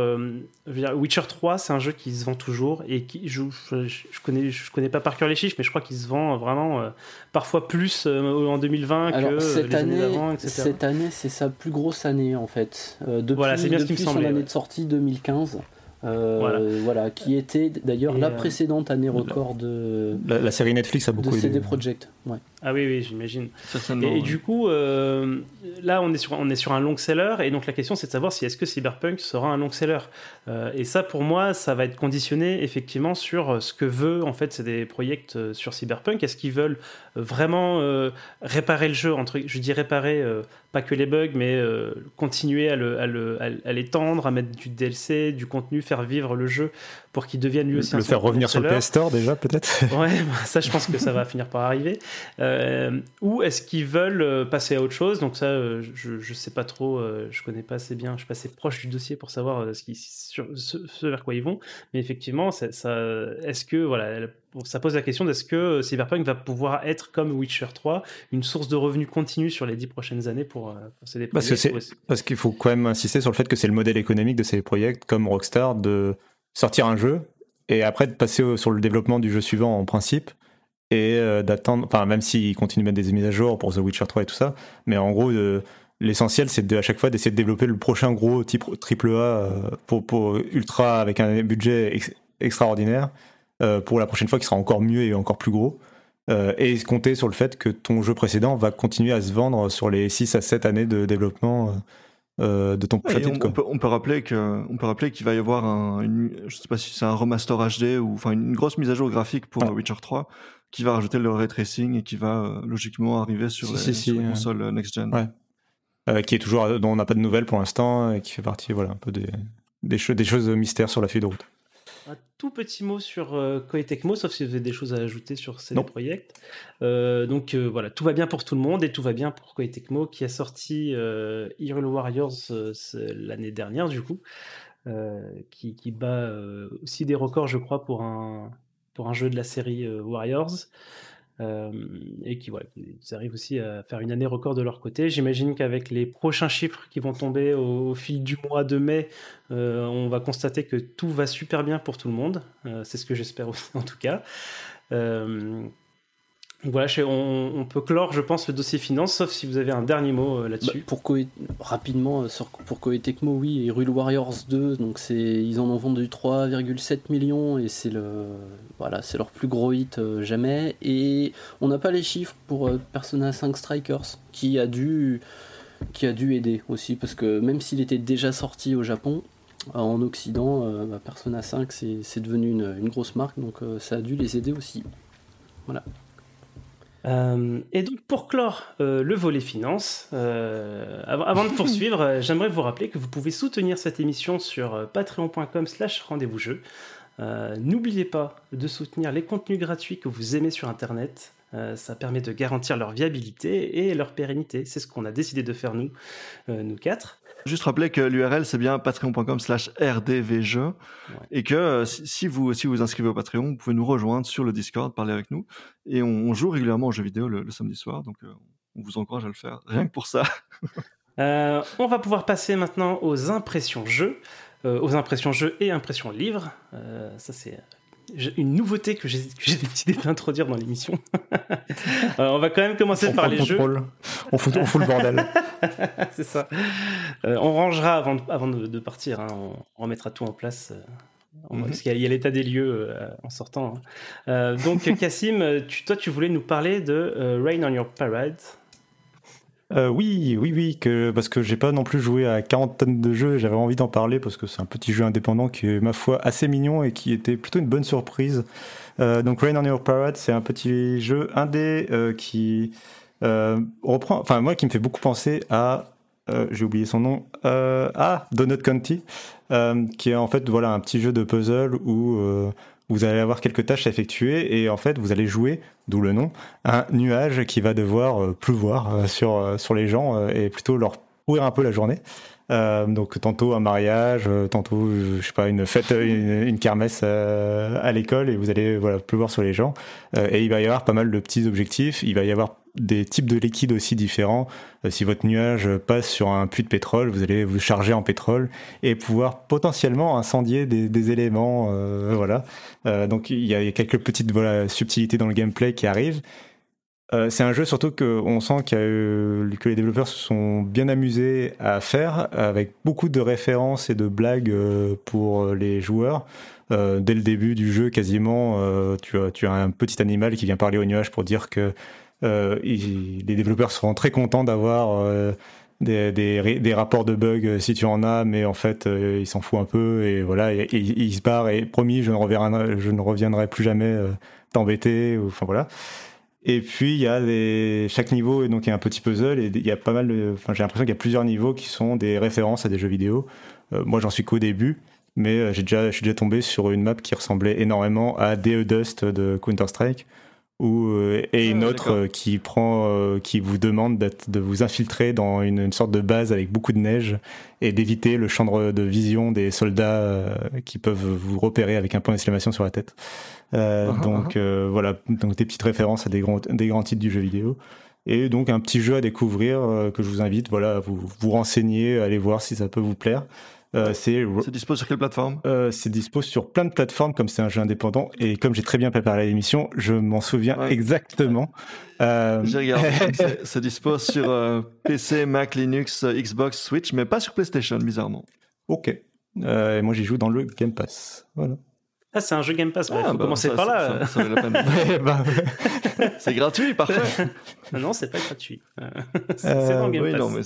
Witcher 3, c'est un jeu qui se vend toujours et qui joue je, je, connais, je connais pas par cœur les chiffres, mais je crois qu'il se vend vraiment euh, parfois plus euh, en 2020 que cette les année, années avant, etc. Cette année, c'est sa plus grosse année en fait. Euh, depuis, voilà, c'est bien depuis ce qui me son année de sortie 2015. voilà. qui était d'ailleurs la précédente année record de la, série Netflix a beaucoup de CD Projekt. Ouais. Ah oui, oui, j'imagine. Et, du coup, euh, là, on est, sur, on est sur un long seller, et donc la question, c'est de savoir si est-ce que Cyberpunk sera un long seller. Euh, et ça, pour moi, ça va être conditionné effectivement sur ce que veut, en fait, c'est des projets euh, sur Cyberpunk. Est-ce qu'ils veulent vraiment réparer le jeu, entre, je dis réparer, pas que les bugs, mais continuer à, le, à, l'étendre, à mettre du DLC, du contenu, faire vivre le jeu pour qu'il devienne lui aussi le faire revenir sur le PS Store déjà, peut-être Ouais, bah, ça, je pense que ça va finir par arriver. Euh, ou est-ce qu'ils veulent euh, passer à autre chose? Donc ça, euh, je ne sais pas trop, je connais pas assez bien, je suis pas assez proche du dossier pour savoir ce, qui, ce, vers quoi ils vont. Mais effectivement, ça, est-ce que voilà, ça pose la question d'est-ce que Cyberpunk va pouvoir être comme Witcher 3, une source de revenus continue sur les dix prochaines années pour, pour ces parce parce qu'il faut quand même insister sur le fait que c'est le modèle économique de ces projets comme Rockstar de sortir un jeu et après de passer sur le développement du jeu suivant en principe et euh, d'attendre, enfin même s'ils continuent de mettre des mises à jour pour The Witcher 3 et tout ça, mais en gros euh, l'essentiel c'est de, à chaque fois d'essayer de développer le prochain gros type triple A euh, pour, pour, ultra avec un budget extraordinaire pour la prochaine fois qui sera encore mieux et encore plus gros. et compter sur le fait que ton jeu précédent va continuer à se vendre sur les 6 à 7 années de développement de ton prochain. On, peut, rappeler que, on peut rappeler qu'il va y avoir un, une, je sais pas si c'est un remaster HD ou enfin une grosse mise à jour graphique pour Witcher 3 qui va rajouter le ray tracing et qui va euh, logiquement arriver sur, les, consoles euh, next-gen. Ouais. Euh, qui est toujours, dont on n'a pas de nouvelles pour l'instant et qui fait partie voilà, un peu des, des, des choses mystères sur la feuille de route. Un tout petit mot sur Koei Tecmo, sauf si vous avez des choses à ajouter sur ces projets. donc voilà, tout va bien pour tout le monde et tout va bien pour Koei Tecmo qui a sorti Hyrule Warriors l'année dernière du coup, qui, qui, bat aussi des records je crois pour un, pour un jeu de la série euh, Warriors. Euh, et qui, voilà, arrivent aussi à faire une année record de leur côté. J'imagine qu'avec les prochains chiffres qui vont tomber au, fil du mois de mai, euh, on va constater que tout va super bien pour tout le monde. c'est ce que j'espère en tout cas. Voilà, on, peut clore, je pense, le dossier finance, sauf si vous avez un dernier mot euh, là-dessus. Bah, pour rapidement, euh, pour Koei Tecmo, oui, et Rule Warriors 2, donc ils en ont vendu 3,7 millions et c'est le, voilà, c'est leur plus gros hit euh, jamais. Et on n'a pas les chiffres pour Persona 5 Strikers, qui a dû, a dû aider aussi, parce que même s'il était déjà sorti au Japon, en Occident, bah, Persona 5 c'est devenu une, une, grosse marque, donc ça a dû les aider aussi. Voilà. Euh, et donc pour clore euh, le volet finance, euh, avant, de poursuivre, j'aimerais vous rappeler que vous pouvez soutenir cette émission sur patreon.com slash rendez-vous jeu. N'oubliez pas de soutenir les contenus gratuits que vous aimez sur Internet. ça permet de garantir leur viabilité et leur pérennité. C'est ce qu'on a décidé de faire nous, nous quatre. Juste rappeler que l'URL c'est bien patreon.com slash rdvjeux et que euh, si, vous si vous inscrivez au Patreon, vous pouvez nous rejoindre sur le Discord, parler avec nous et on, joue régulièrement aux jeux vidéo le, samedi soir, donc euh, on vous encourage à le faire, rien que pour ça. Euh, on va pouvoir passer maintenant aux impressions jeux, aux impressions jeux et impressions livres. ça c'est une nouveauté que j'ai décidé d'introduire dans l'émission. on va quand même commencer par les jeux. On fout, on fout le bordel. C'est ça. on rangera avant de, avant de, partir. Hein. On remettra tout en place. Mhm. Parce qu'il y a, l'état des lieux en sortant. Hein. donc, Cassim, toi, tu voulais nous parler de Rain on Your Parade. Euh, oui, oui, oui, parce que j'ai pas non plus joué à 40 tonnes de jeux, j'avais envie d'en parler parce que c'est un petit jeu indépendant qui est, ma foi, assez mignon et qui était plutôt une bonne surprise. Euh, donc Rain on Your Parade, c'est un petit jeu indé euh, qui reprend, enfin moi qui me fait beaucoup penser à, j'ai oublié son nom, à Donut County, qui est en fait un petit jeu de puzzle où vous allez avoir quelques tâches à effectuer et en fait vous allez jouer, d'où le nom, un nuage qui va devoir euh, pleuvoir euh, sur, euh, sur les gens et plutôt leur pourrir un peu la journée. Donc tantôt un mariage, tantôt je sais pas une fête, une, kermesse à l'école et vous allez voilà pleuvoir sur les gens. et il va y avoir pas mal de petits objectifs. Il va y avoir des types de liquides aussi différents. Euh, si votre nuage passe sur un puits de pétrole, vous allez vous charger en pétrole et pouvoir potentiellement incendier des, éléments. Euh, voilà. Euh, donc il y, a quelques petites voilà, subtilités dans le gameplay qui arrivent. C'est un jeu surtout qu'on sent que les développeurs se sont bien amusés à faire, avec beaucoup de références et de blagues pour les joueurs. dès le début du jeu, quasiment, tu, as, tu as un petit animal qui vient parler au nuage pour dire que euh, les développeurs seront très contents d'avoir euh, des, des, rapports de bugs euh, si tu en as, mais en fait, ils s'en foutent un peu et voilà, ils se barrent et promis, je ne reviendrai, je ne reviendrai plus jamais t'embêter. Enfin voilà. Et puis il y a des, chaque niveau et donc il y a un petit puzzle et il y a pas mal. Enfin, j'ai l'impression qu'il y a plusieurs niveaux qui sont des références à des jeux vidéo. moi, j'en suis qu'au début, mais j'ai déjà, je suis déjà tombé sur une map qui ressemblait énormément à DE Dust de Counter Strike ou euh, et une ah, autre euh, qui prend euh, qui vous demande de vous infiltrer dans une, sorte de base avec beaucoup de neige et d'éviter le champ de vision des soldats qui peuvent vous repérer avec un point d'exclamation sur la tête. Ah, ah, donc voilà, donc des petites références à des grands des grands titres du jeu vidéo et donc un petit jeu à découvrir que je vous invite voilà à vous vous renseigner, aller voir si ça peut vous plaire. Euh, c'est dispo sur quelle plateforme? Euh, C'est dispo sur plein de plateformes, comme c'est un jeu indépendant. Et comme j'ai très bien préparé l'émission, je m'en souviens exactement. Euh... J'ai regardé. c'est dispo sur euh, PC, Mac, Linux, Xbox, Switch, mais pas sur PlayStation, bizarrement. Ok. moi, j'y joue dans le Game Pass. Voilà. Ah, c'est un jeu Game Pass. Ah, faut bah, commencer par là. Bah, c'est gratuit, parfait. non, c'est pas gratuit. c'est dans Game Pass. Non, mais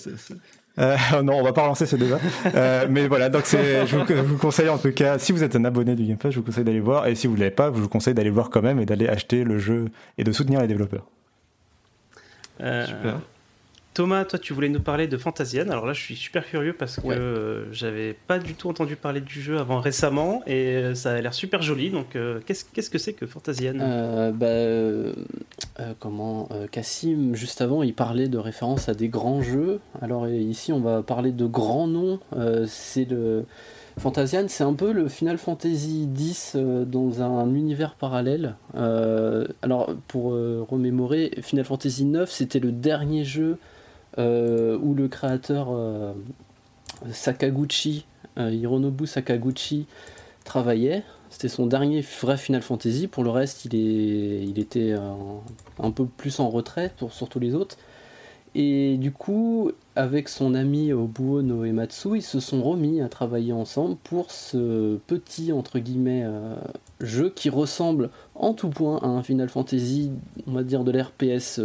euh, non, on va pas relancer ce débat. Euh, mais voilà, donc c'est, je vous, conseille en tout cas, si vous êtes un abonné du Game Pass, je vous conseille d'aller voir. Et si vous ne l'avez pas, je vous conseille d'aller voir quand même et d'aller acheter le jeu et de soutenir les développeurs. Euh, Super. Thomas, toi, tu voulais nous parler de Fantasian. Alors là, je suis super curieux parce que euh, j'avais pas du tout entendu parler du jeu avant récemment et euh, ça a l'air super joli. Donc, euh, qu'est-ce que c'est que Fantasian? Bah, Comment Cassim, juste avant, il parlait de référence à des grands jeux. Alors ici, on va parler de grands noms. c'est le. Fantasian, c'est un peu le Final Fantasy X dans un univers parallèle. alors, pour remémorer, Final Fantasy IX, c'était le dernier jeu où le créateur euh, Sakaguchi, euh, Hironobu Sakaguchi, travaillait. C'était son dernier vrai Final Fantasy. Pour le reste, il, est, était un, peu plus en retrait pour, les autres. Et du coup, avec son ami Obuo no Ematsu, ils se sont remis à travailler ensemble pour ce petit jeu qui ressemble en tout point à un Final Fantasy, on va dire de l'ère PS,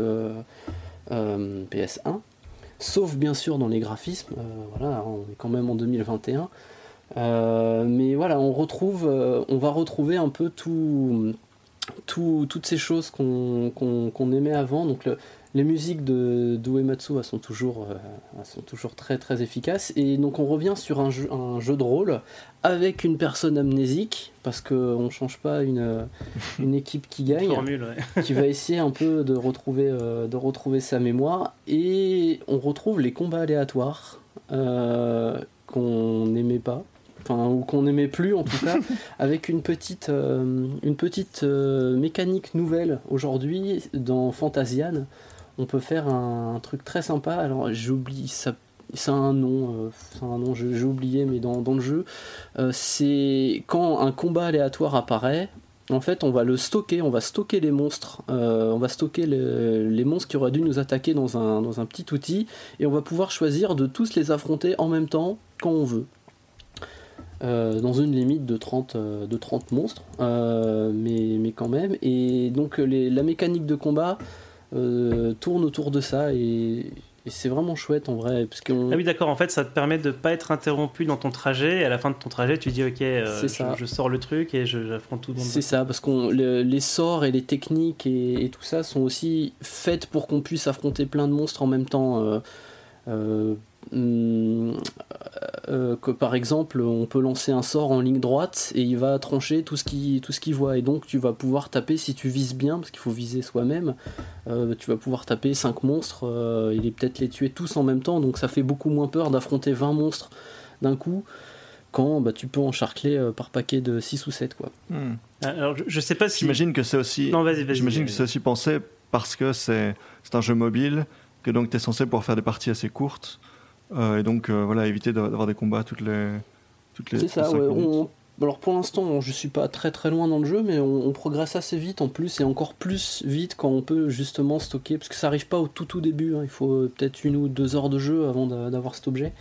PS1 sauf bien sûr dans les graphismes. Euh, voilà, on est quand même en 2021. Euh, mais voilà, on retrouve, euh, on va retrouver un peu tout, toutes ces choses qu'on aimait avant. Donc les musiques de, Uematsu sont toujours, sont toujours très très efficaces. Et donc on revient sur un jeu, un jeu de rôle avec une personne amnésique, parce qu'on ne change pas une, une équipe qui gagne, qui va essayer un peu de retrouver, euh, de retrouver sa mémoire, et on retrouve les combats aléatoires euh, qu'on n'aimait pas, enfin, ou qu'on n'aimait plus en tout cas, avec une petite, euh, une petite mécanique nouvelle aujourd'hui dans Fantasian. On peut faire un, truc très sympa, alors j'oublie, ça c'est un nom, euh, un nom, j'ai oublié, mais dans, le jeu, euh, c'est quand un combat aléatoire apparaît, en fait, on va le stocker, on va stocker les monstres, euh, on va stocker les, monstres qui auraient dû nous attaquer dans un, dans un petit outil, et on va pouvoir choisir de tous les affronter en même temps quand on veut. Euh, dans une limite de 30, de 30 monstres, mais, mais, quand même. Et donc la mécanique de combat tourne autour de ça, et et c'est vraiment chouette en vrai. Parce Ah oui, d'accord, en fait, ça te permet de ne pas être interrompu dans ton trajet. Et à la fin de ton trajet, tu dis, ok, euh, je, sors le truc et j'affronte tout le monde. C'est ça, parce que les sorts et les techniques et, tout ça sont aussi faites pour qu'on puisse affronter plein de monstres en même temps. Euh, euh, euh, euh, que par exemple on peut lancer un sort en ligne droite et il va trancher tout ce qu'il tout ce qu'il voit et donc tu vas pouvoir taper si tu vises bien parce qu'il faut viser soi-même euh, tu vas pouvoir taper 5 monstres il est peut-être les tuer tous en même temps donc ça fait beaucoup moins peur d'affronter 20 monstres d'un coup quand bah, tu peux encharcler par paquet de 6 ou 7 quoi. Hmm. Alors je, sais pas si j'imagine que c'est aussi j'imagine que c'est aussi pensé parce que c'est un jeu mobile que donc tu es censé pouvoir faire des parties assez courtes euh, et donc, euh, voilà, éviter d'avoir des combats toutes les. Toutes les c'est ça, alors pour l'instant, je suis pas très très loin dans le jeu, mais on, progresse assez vite en plus, et encore plus vite quand on peut justement stocker, parce que ça arrive pas au tout tout début, hein. il faut euh, peut-être une ou deux heures de jeu avant d'avoir cet objet.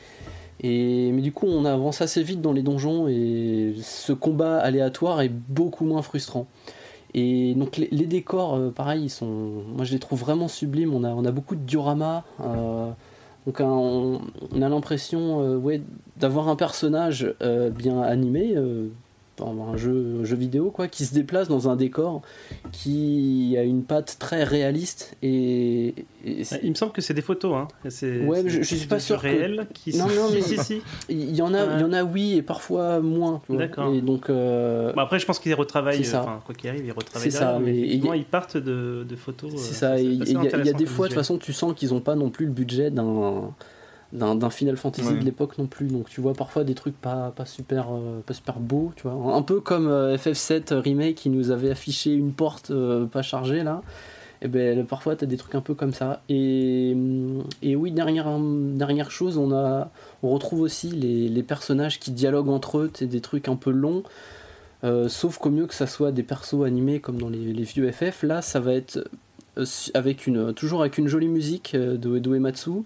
Et, mais du coup, on avance assez vite dans les donjons, et ce combat aléatoire est beaucoup moins frustrant. Et donc les, décors, pareil, ils sont, moi je les trouve vraiment sublimes, on a, on a beaucoup de dioramas. Donc on, a l'impression euh, d'avoir un personnage euh, bien animé, euh, un jeu, jeu vidéo quoi, qui se déplace dans un décor qui a une patte très réaliste et, il me semble que c'est des photos hein. ouais je, je suis pas sûr réel qui non non mais il y en a il y en a oui et parfois moins d'accord. Et donc bah, après je pense qu'ils retravaillent enfin quoi qu'il arrive ils retravaillent c'est ça mais, ils partent de, de photos c'est ça il y, a des fois de toute façon tu sens qu'ils ont pas non plus le budget d'un d'un Final Fantasy de l'époque non plus. Donc tu vois parfois des trucs pas, pas, super, euh, pas super beaux, tu vois. Un peu comme euh, FF7 Remake qui nous avait affiché une porte euh, pas chargée là. Et eh ben parfois tu as des trucs un peu comme ça. Et, et oui, dernière, dernière chose, on, a, on retrouve aussi les, les personnages qui dialoguent entre eux, c'est des trucs un peu longs. sauf qu'au mieux que ça soit des persos animés comme dans les, les vieux FF, là ça va être avec une, toujours avec une jolie musique de Edo Ematsu,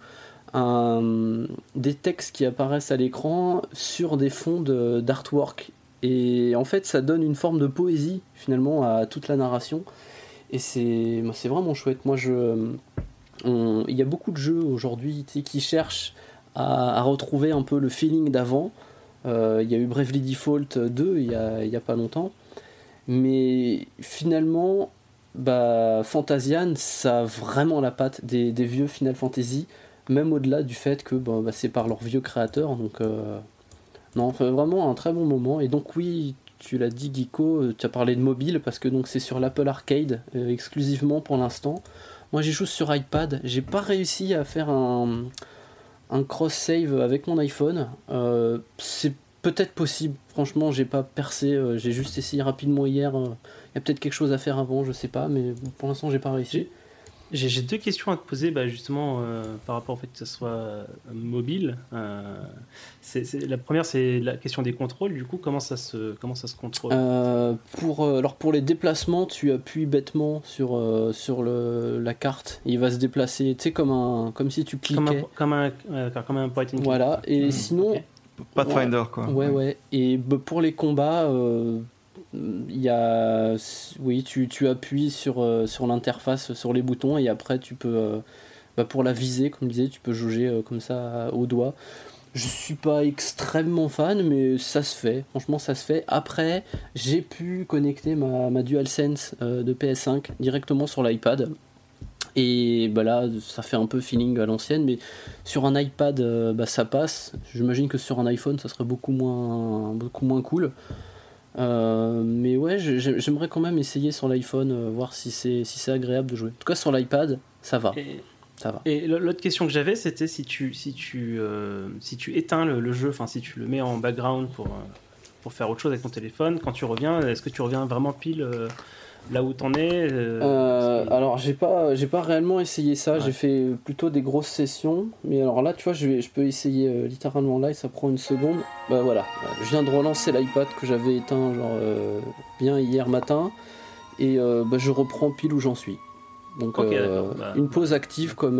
des textes qui apparaissent à l'écran sur des fonds d'artwork. Et en fait, ça donne une forme de poésie finalement à toute la narration. Et c'est vraiment chouette. Moi, je, il y a beaucoup de jeux aujourd'hui qui cherchent à, retrouver un peu le feeling d'avant. Euh, il y a eu Bravely Default 2 il y a, a pas longtemps. Mais finalement, bah, Fantasian, ça a vraiment la patte des vieux Final Fantasy même au-delà du fait que bah, c'est par leur vieux créateur. Donc, euh, non, vraiment un très bon moment. Et donc, oui, tu l'as dit, Geeko, euh, tu as parlé de mobile parce que donc c'est sur l'Apple Arcade euh, exclusivement pour l'instant. Moi, j'y joue sur iPad. J'ai pas réussi à faire un, un cross-save avec mon iPhone. c'est peut-être possible. Franchement, j'ai pas percé. j'ai juste essayé rapidement hier. Il y a peut-être quelque chose à faire avant, je sais pas, mais pour l'instant, j'ai pas réussi. J'ai deux questions à te poser, bah, justement, euh, par rapport au fait que ce soit euh, mobile. Euh, la première, c'est la question des contrôles. Du coup, comment ça se, comment ça se contrôle? Pour, Alors, pour les déplacements, tu appuies bêtement sur, sur le, la carte. Il va se déplacer, tu sais, comme, un, comme si tu cliquais. Comme un, comme un, point and Voilà, et hmm, sinon. Pathfinder, quoi. Ouais, ouais. Et bah, pour les combats il y a, oui, tu, tu appuies sur, euh, sur l'interface, sur les boutons, et après tu peux, euh, bah pour la viser, comme je disais, tu peux jauger euh, comme ça au doigt. Je suis pas extrêmement fan, mais ça se fait. Franchement, ça se fait. Après, j'ai pu connecter ma, ma DualSense de PS5 directement sur l'iPad. Et bah là, ça fait un peu feeling à l'ancienne, mais sur un iPad, bah, ça passe. J'imagine que sur un iPhone, ça serait beaucoup moins, beaucoup moins cool. Euh, mais ouais, j'aimerais quand même essayer sur l'iPhone, euh, voir si c'est si c'est agréable de jouer. En tout cas, sur l'iPad, ça va. Et, ça va. Et l'autre question que j'avais, c'était si tu si tu euh, si tu éteins le, jeu, enfin si tu le mets en background pour pour faire autre chose avec ton téléphone. Quand tu reviens, est-ce que tu reviens vraiment pile là où t'en es euh, euh, Alors j'ai pas j'ai pas réellement essayé ça. J'ai fait plutôt des grosses sessions. Mais alors là, tu vois, je, vais, je peux essayer euh, littéralement là et ça prend une seconde. Bah voilà, je viens de relancer l'iPad que j'avais éteint genre bien hier matin et bah, je reprends pile où j'en suis. Donc bah, une pause active comme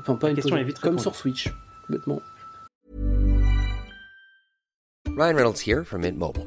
enfin pas une pause, comme sur Switch, bêtement. Ryan Reynolds here from Mint Mobile.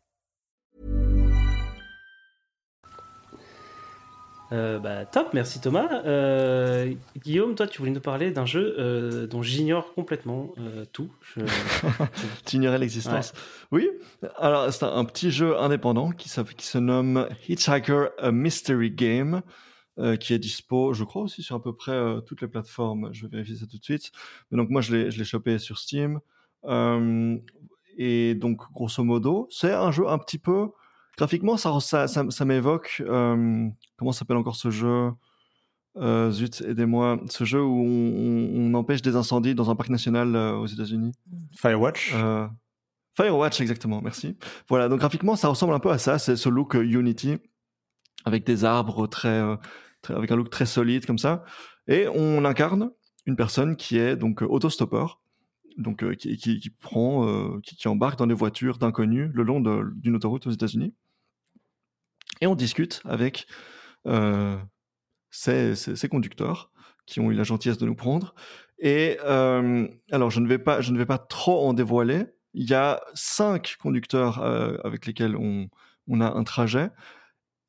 Euh, bah, top, merci Thomas. Euh, Guillaume, toi, tu voulais nous parler d'un jeu euh, dont j'ignore complètement tout. Je... tu ignorais l'existence. Oui, alors c'est un, petit jeu indépendant qui, qui se nomme Hitchhiker A Mystery Game. qui est dispo, je crois aussi sur à peu près toutes les plateformes. Je vais vérifier ça tout de suite. Mais donc moi, je l'ai chopé sur Steam. et donc, grosso modo, c'est un jeu un petit peu graphiquement, ça, ça, ça, m'évoque. Euh, comment s'appelle encore ce jeu? Euh, Zut, aidez-moi. Ce jeu où on, empêche des incendies dans un parc national euh, aux États-Unis. Firewatch. Firewatch, exactement. Merci. Voilà. Donc graphiquement, ça ressemble un peu à ça. C'est ce look Unity avec des arbres très, avec un look très solide comme ça. Et on incarne une personne qui est donc autostoppeur donc qui, qui, prend, qui, qui, embarque dans des voitures d'inconnus le long d'une autoroute aux États-Unis et on discute avec euh, ces, conducteurs qui ont eu la gentillesse de nous prendre. Et euh, alors, je ne, vais pas, je ne vais pas trop en dévoiler. Il y a cinq conducteurs euh, avec lesquels on, on, a un trajet.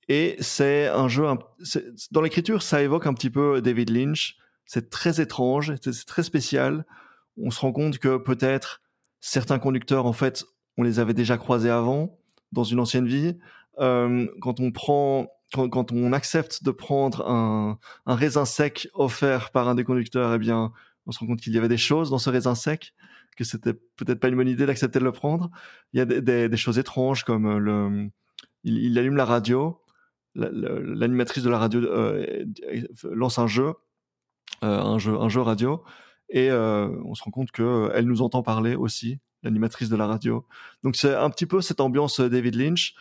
Et c'est un jeu. Dans l'écriture, ça évoque un petit peu David Lynch. C'est très étrange, c'est très spécial. On se rend compte que peut-être certains conducteurs, en fait, on les avait déjà croisés avant, dans une ancienne vie. Euh, quand on prend quand, on accepte de prendre un, raisin sec offert par un des conducteurs, eh bien, on se rend compte qu'il y avait des choses dans ce raisin sec, que c'était peut-être pas une bonne idée d'accepter de le prendre. Il y a des, choses étranges comme euh, le, il, allume la radio, l'animatrice de la radio euh, lance un jeu, un jeu, radio, et on se rend compte que elle nous entend parler aussi, l'animatrice de la radio. Donc c'est un petit peu cette ambiance David Lynch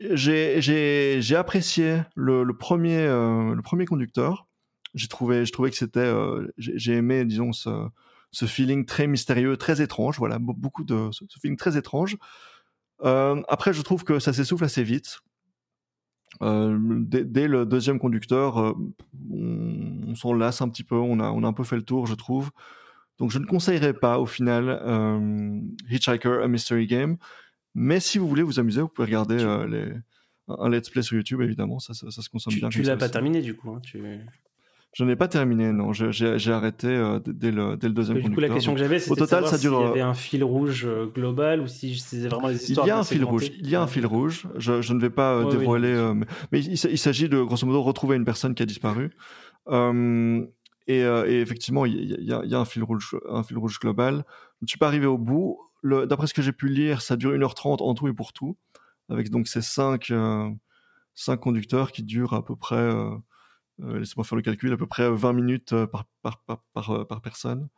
j'ai apprécié le, premier, euh, le premier conducteur. J'ai trouvé, je trouvais que c'était, euh, j'ai aimé, disons, ce, ce, feeling très mystérieux, très étrange. Voilà, beaucoup de ce, feeling très étrange. Euh, après, je trouve que ça s'essouffle assez vite. Dès, dès, le deuxième conducteur, on, on s'en lasse un petit peu. On a, on a un peu fait le tour, je trouve. Donc, je ne conseillerais pas au final Hitchhiker, a Mystery Game. Mais si vous voulez vous amuser, vous pouvez regarder euh, les... un let's play sur YouTube, évidemment, ça, ça, se consomme bien. Tu l'as pas terminé du coup hein, tu... Je n'ai pas terminé, non. J'ai arrêté euh, dès, le, dès, le, deuxième Du coup, la question que j'avais, c'était total, ça dure. S'il y avait un fil rouge euh, global ou si c'était vraiment des histoires. Il y a un fil rouge. Il y a un fil rouge. Je, je ne vais pas dévoiler, mais, il, s'agit de grosso modo retrouver une personne qui a disparu. Et, et, effectivement, il y, y, a, un fil rouge, un fil rouge global. Je ne suis pas arrivé au bout d'après ce que j'ai pu lire, ça dure 1h30 en tout et pour tout, avec donc ces 5 euh, cinq, conducteurs qui durent à peu près, euh, euh, laissez-moi faire le calcul, à peu près 20 minutes par, par, par, par personne.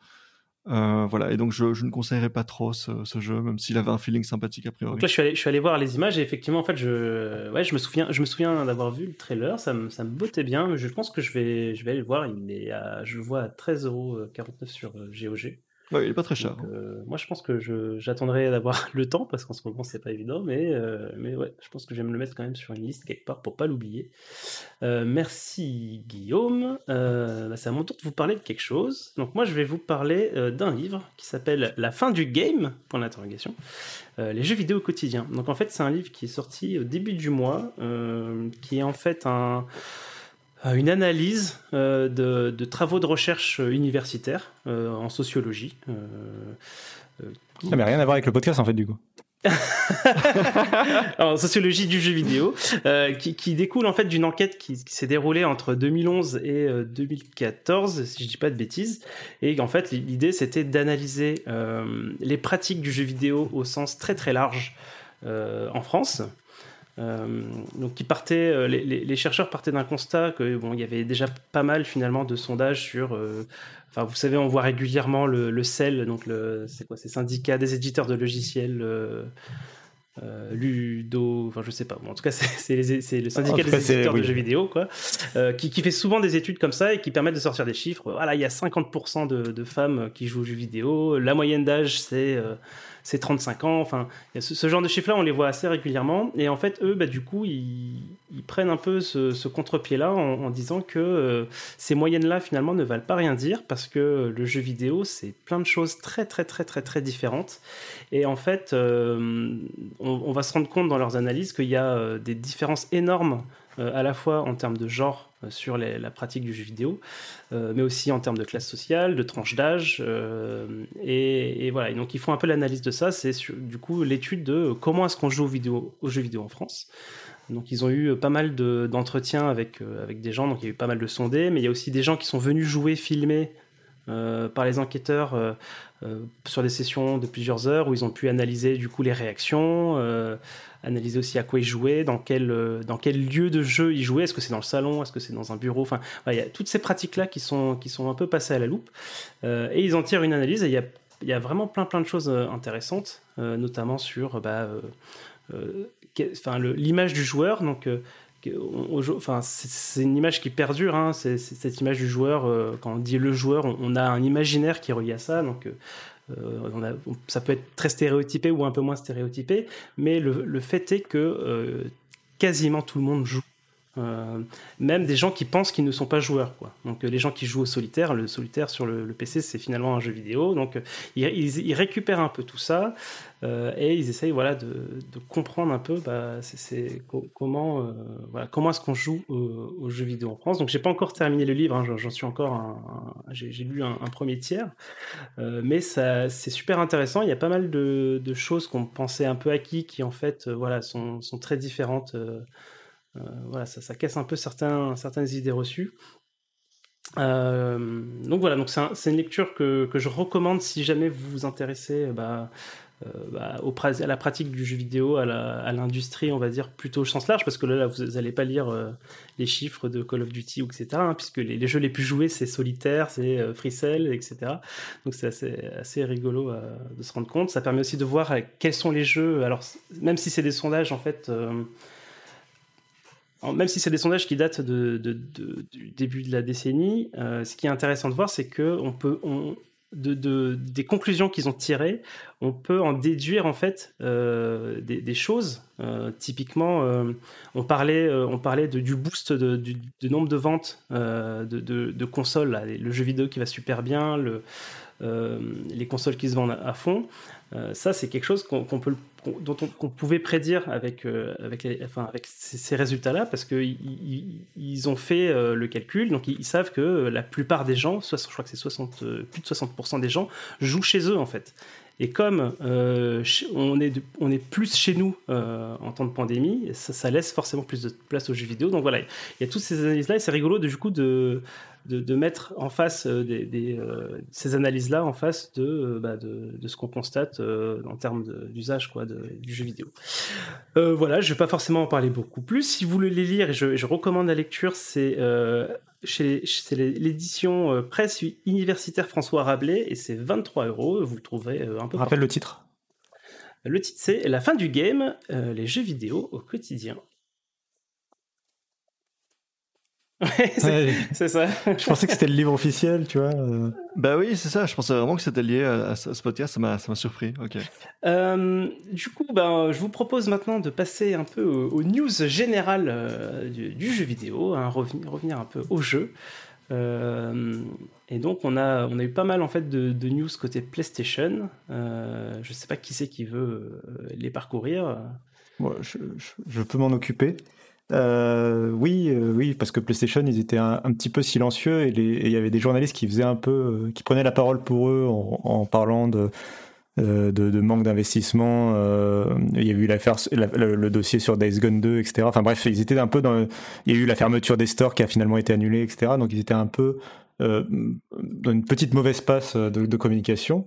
voilà, et donc je, je, ne conseillerais pas trop ce, jeu, même s'il avait un feeling sympathique a priori. Là, je suis, allé, je suis allé voir les images et effectivement, en fait, je, ouais, je me souviens, souviens d'avoir vu le trailer, ça me, ça me bottait bien, mais je pense que je vais, je vais aller le voir. Il est à, je le vois à 13,49€ sur GOG. Ouais, il est pas très cher. Donc, euh, moi, je pense que j'attendrai d'avoir le temps parce qu'en ce moment, c'est pas évident, mais, euh, mais ouais, je pense que je vais me le mettre quand même sur une liste quelque part pour pas l'oublier. Euh, merci Guillaume. Bah, c'est à mon tour de vous parler de quelque chose. Donc, moi, je vais vous parler d'un livre qui s'appelle La fin du game point d'interrogation. Les jeux vidéo au quotidien. Donc, en fait, c'est un livre qui est sorti au début du mois, qui est en fait un une analyse euh, de, de travaux de recherche euh, universitaires euh, en sociologie. euh, Ça n'a rien à voir avec le podcast en fait du coup. en sociologie du jeu vidéo, qui, qui découle en fait d'une enquête qui, qui s'est déroulée entre 2011 et euh, 2014, si je dis pas de bêtises. Et en fait, l'idée c'était d'analyser les pratiques du jeu vidéo au sens très très large en France. Euh, donc, qui partait, euh, les, chercheurs partaient d'un constat que bon, il y avait déjà pas mal finalement de sondages sur. euh, Enfin, vous savez, on voit régulièrement le, le CEL, donc le, c'est quoi, c'est syndicat des éditeurs de logiciels. euh, euh, Ludo, enfin je sais pas. Bon, en tout cas, c'est le syndicat des cas, éditeurs de jeux vidéo, quoi, euh, qui, qui fait souvent des études comme ça et qui permettent de sortir des chiffres. Voilà, il y a 50% de, de femmes qui jouent aux jeux vidéo. La moyenne d'âge, c'est c'est 35 ans. Enfin, ce, genre de chiffres-là, on les voit assez régulièrement. Et en fait, eux, bah, du coup, ils, prennent un peu ce, contre-pied-là en, disant que euh, ces moyennes-là, finalement, ne valent pas rien dire parce que le jeu vidéo, c'est plein de choses très, très, très, très, très différentes. Et en fait, euh, on, va se rendre compte dans leurs analyses qu'il y a euh, des différences énormes, euh, à la fois en termes de genre euh, sur la pratique du jeu vidéo, euh, mais aussi en termes de classe sociale, de tranche d'âge. euh, et, voilà. Et donc, ils font un peu l'analyse de ça. C'est du coup l'étude de comment est-ce qu'on joue aux, vidéos, aux jeux vidéo en France. Donc, ils ont eu pas mal de- d'entretiens avec, euh, avec des gens. Donc, il y a eu pas mal de sondés, mais il y a aussi des gens qui sont venus jouer, filmer euh, par les enquêteurs euh, euh, sur des sessions de plusieurs heures où ils ont pu analyser du coup les réactions, analyser aussi à quoi ils jouaient, dans quel, dans quel lieu de jeu ils jouaient, est-ce que c'est dans le salon, est-ce que c'est dans un bureau, enfin il y a toutes ces pratiques-là qui sont, qui sont un peu passées à la loupe et ils en tirent une analyse et il y a, y a vraiment plein plein de choses intéressantes, notamment sur bah, l'image du joueur, donc c'est une image qui perdure, hein, c'est cette image du joueur, euh, quand on dit le joueur, on, a un imaginaire qui est relié à ça, donc euh, euh, ça peut être très stéréotypé ou un peu moins stéréotypé, mais le, fait est que quasiment tout le monde joue. Euh, même des gens qui pensent qu'ils ne sont pas joueurs. Quoi. Donc euh, les gens qui jouent au solitaire, le solitaire sur le, PC c'est finalement un jeu vidéo. Donc euh, ils, récupèrent un peu tout ça et ils essayent voilà, de, de comprendre un peu bah, c'est- c'est co- comment, euh, voilà, comment est-ce qu'on joue au- aux jeux vidéo en France. Donc j'ai pas encore terminé le livre, hein, j'en- suis encore un- j'ai lu un, premier tiers. Mais c'est super intéressant. Il y a pas mal de, de choses qu'on pensait un peu acquis qui en fait voilà, sont, sont très différentes. Euh, voilà, ça, ça casse un peu certains, certaines idées reçues. Euh, donc voilà, donc c'est un- c'est une lecture que, que je recommande si jamais vous vous intéressez euh, bah, bah, au à la pratique du jeu vidéo, à l'industrie, on va dire plutôt au sens large, parce que là, là, vous n'allez pas lire les chiffres de Call of Duty, ou etc., hein, puisque les, les jeux les plus joués, c'est Solitaire, c'est FreeCell, etc. Donc c'est assez, assez rigolo de se rendre compte. Ça permet aussi de voir quels sont les jeux. Alors, même si c'est des sondages, en fait. Même si c'est des sondages qui datent du début de la décennie, euh, ce qui est intéressant de voir, c'est que des conclusions qu'ils ont tirées, on peut en déduire en fait euh, des, choses. Euh, typiquement, on parlait, on parlait du boost du, nombre de ventes de, consoles, le jeu vidéo qui va super bien, le, les consoles qui se vendent à, fond. Ça, c'est quelque chose qu'on peut, dont on, qu'on pouvait prédire avec, euh, avec, enfin, avec ces, résultats-là, parce qu'ils ils, ont fait euh, le calcul, donc ils, savent que euh, la plupart des gens, soit, je crois que c'est 60, plus de 60% des gens, jouent chez eux en fait. Et comme on, est on est plus chez nous en temps de pandémie, ça, ça laisse forcément plus de place aux jeux vidéo. Donc voilà, il y a toutes ces analyses-là et c'est rigolo de, du coup de, de, de mettre en face euh, des, des, euh, ces analyses-là en face de, euh, bah, de, de ce qu'on constate euh, en termes d'usage quoi, du jeu vidéo. Euh, voilà, je ne vais pas forcément en parler beaucoup plus. Si vous voulez les lire, et je, je recommande la lecture, c'est chez, l'édition presse universitaire François Rabelais et c'est 23 euros. Vous le trouverez un peu Rappelle le titre. Le titre c'est La fin du game, les jeux vidéo au quotidien. Ouais, c'est Ouais, ça. je pensais que c'était le livre officiel, tu vois. euh. Bah oui, c'est ça. Je pensais vraiment que c'était lié à, à ce podcast. Ça m'a, ça m'a surpris. Ok. Euh, du coup, ben, je vous propose maintenant de passer un peu aux, aux news générales euh, du, du jeu vidéo, hein, revenir, revenir un peu au jeu. Euh, et donc, on a, on a eu pas mal en fait de, de news côté PlayStation. Euh, je sais pas qui c'est qui veut les parcourir. Moi, je, je- je peux m'en occuper. Euh, oui, euh, oui, parce que PlayStation, ils étaient un, petit peu silencieux et il y avait des journalistes qui faisaient un peu, euh, qui prenaient la parole pour eux en, parlant de, manque d'investissement. il y a eu la- le, le dossier sur Days Gone 2, etc. Enfin bref, ils étaient un peu dans. Il y a eu la fermeture des stores qui a finalement été annulée, etc. Donc ils étaient un peu dans une petite mauvaise passe de communication.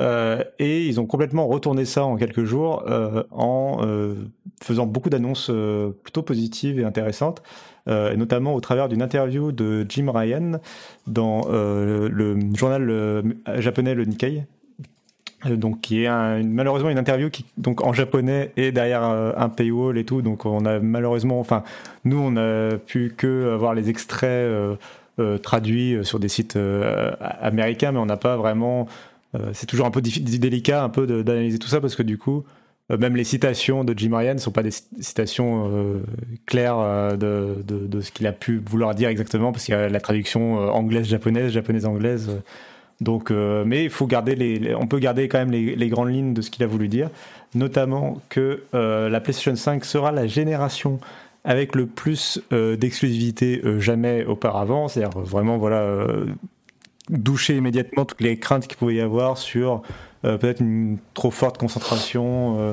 Euh, et ils ont complètement retourné ça en quelques jours euh, en euh, faisant beaucoup d'annonces plutôt positives et intéressantes, et notamment au travers d'une interview de Jim Ryan dans le journal japonais le Nikkei. Donc, qui est malheureusement une interview qui donc en japonais et derrière un paywall et tout. Donc, on a malheureusement, enfin, nous, on a pu que avoir les extraits traduits sur des sites américains, mais on n'a pas vraiment. Euh, c'est toujours un peu délicat un peu d'analyser tout ça parce que du coup, euh, même les citations de Jim Ryan ne sont pas des cit- citations euh, claires de, de- ce qu'il a pu vouloir dire exactement parce qu'il y a la traduction anglaise-japonaise, japonaise-anglaise. donc, mais il faut garder les, on peut garder quand même les, les grandes lignes de ce qu'il a voulu dire, notamment que la PlayStation 5 sera la génération avec le plus d'exclusivité jamais auparavant, c'est-à-dire vraiment voilà doucher immédiatement toutes les craintes qu'il pouvait y avoir sur euh, peut-être une trop forte concentration. euh,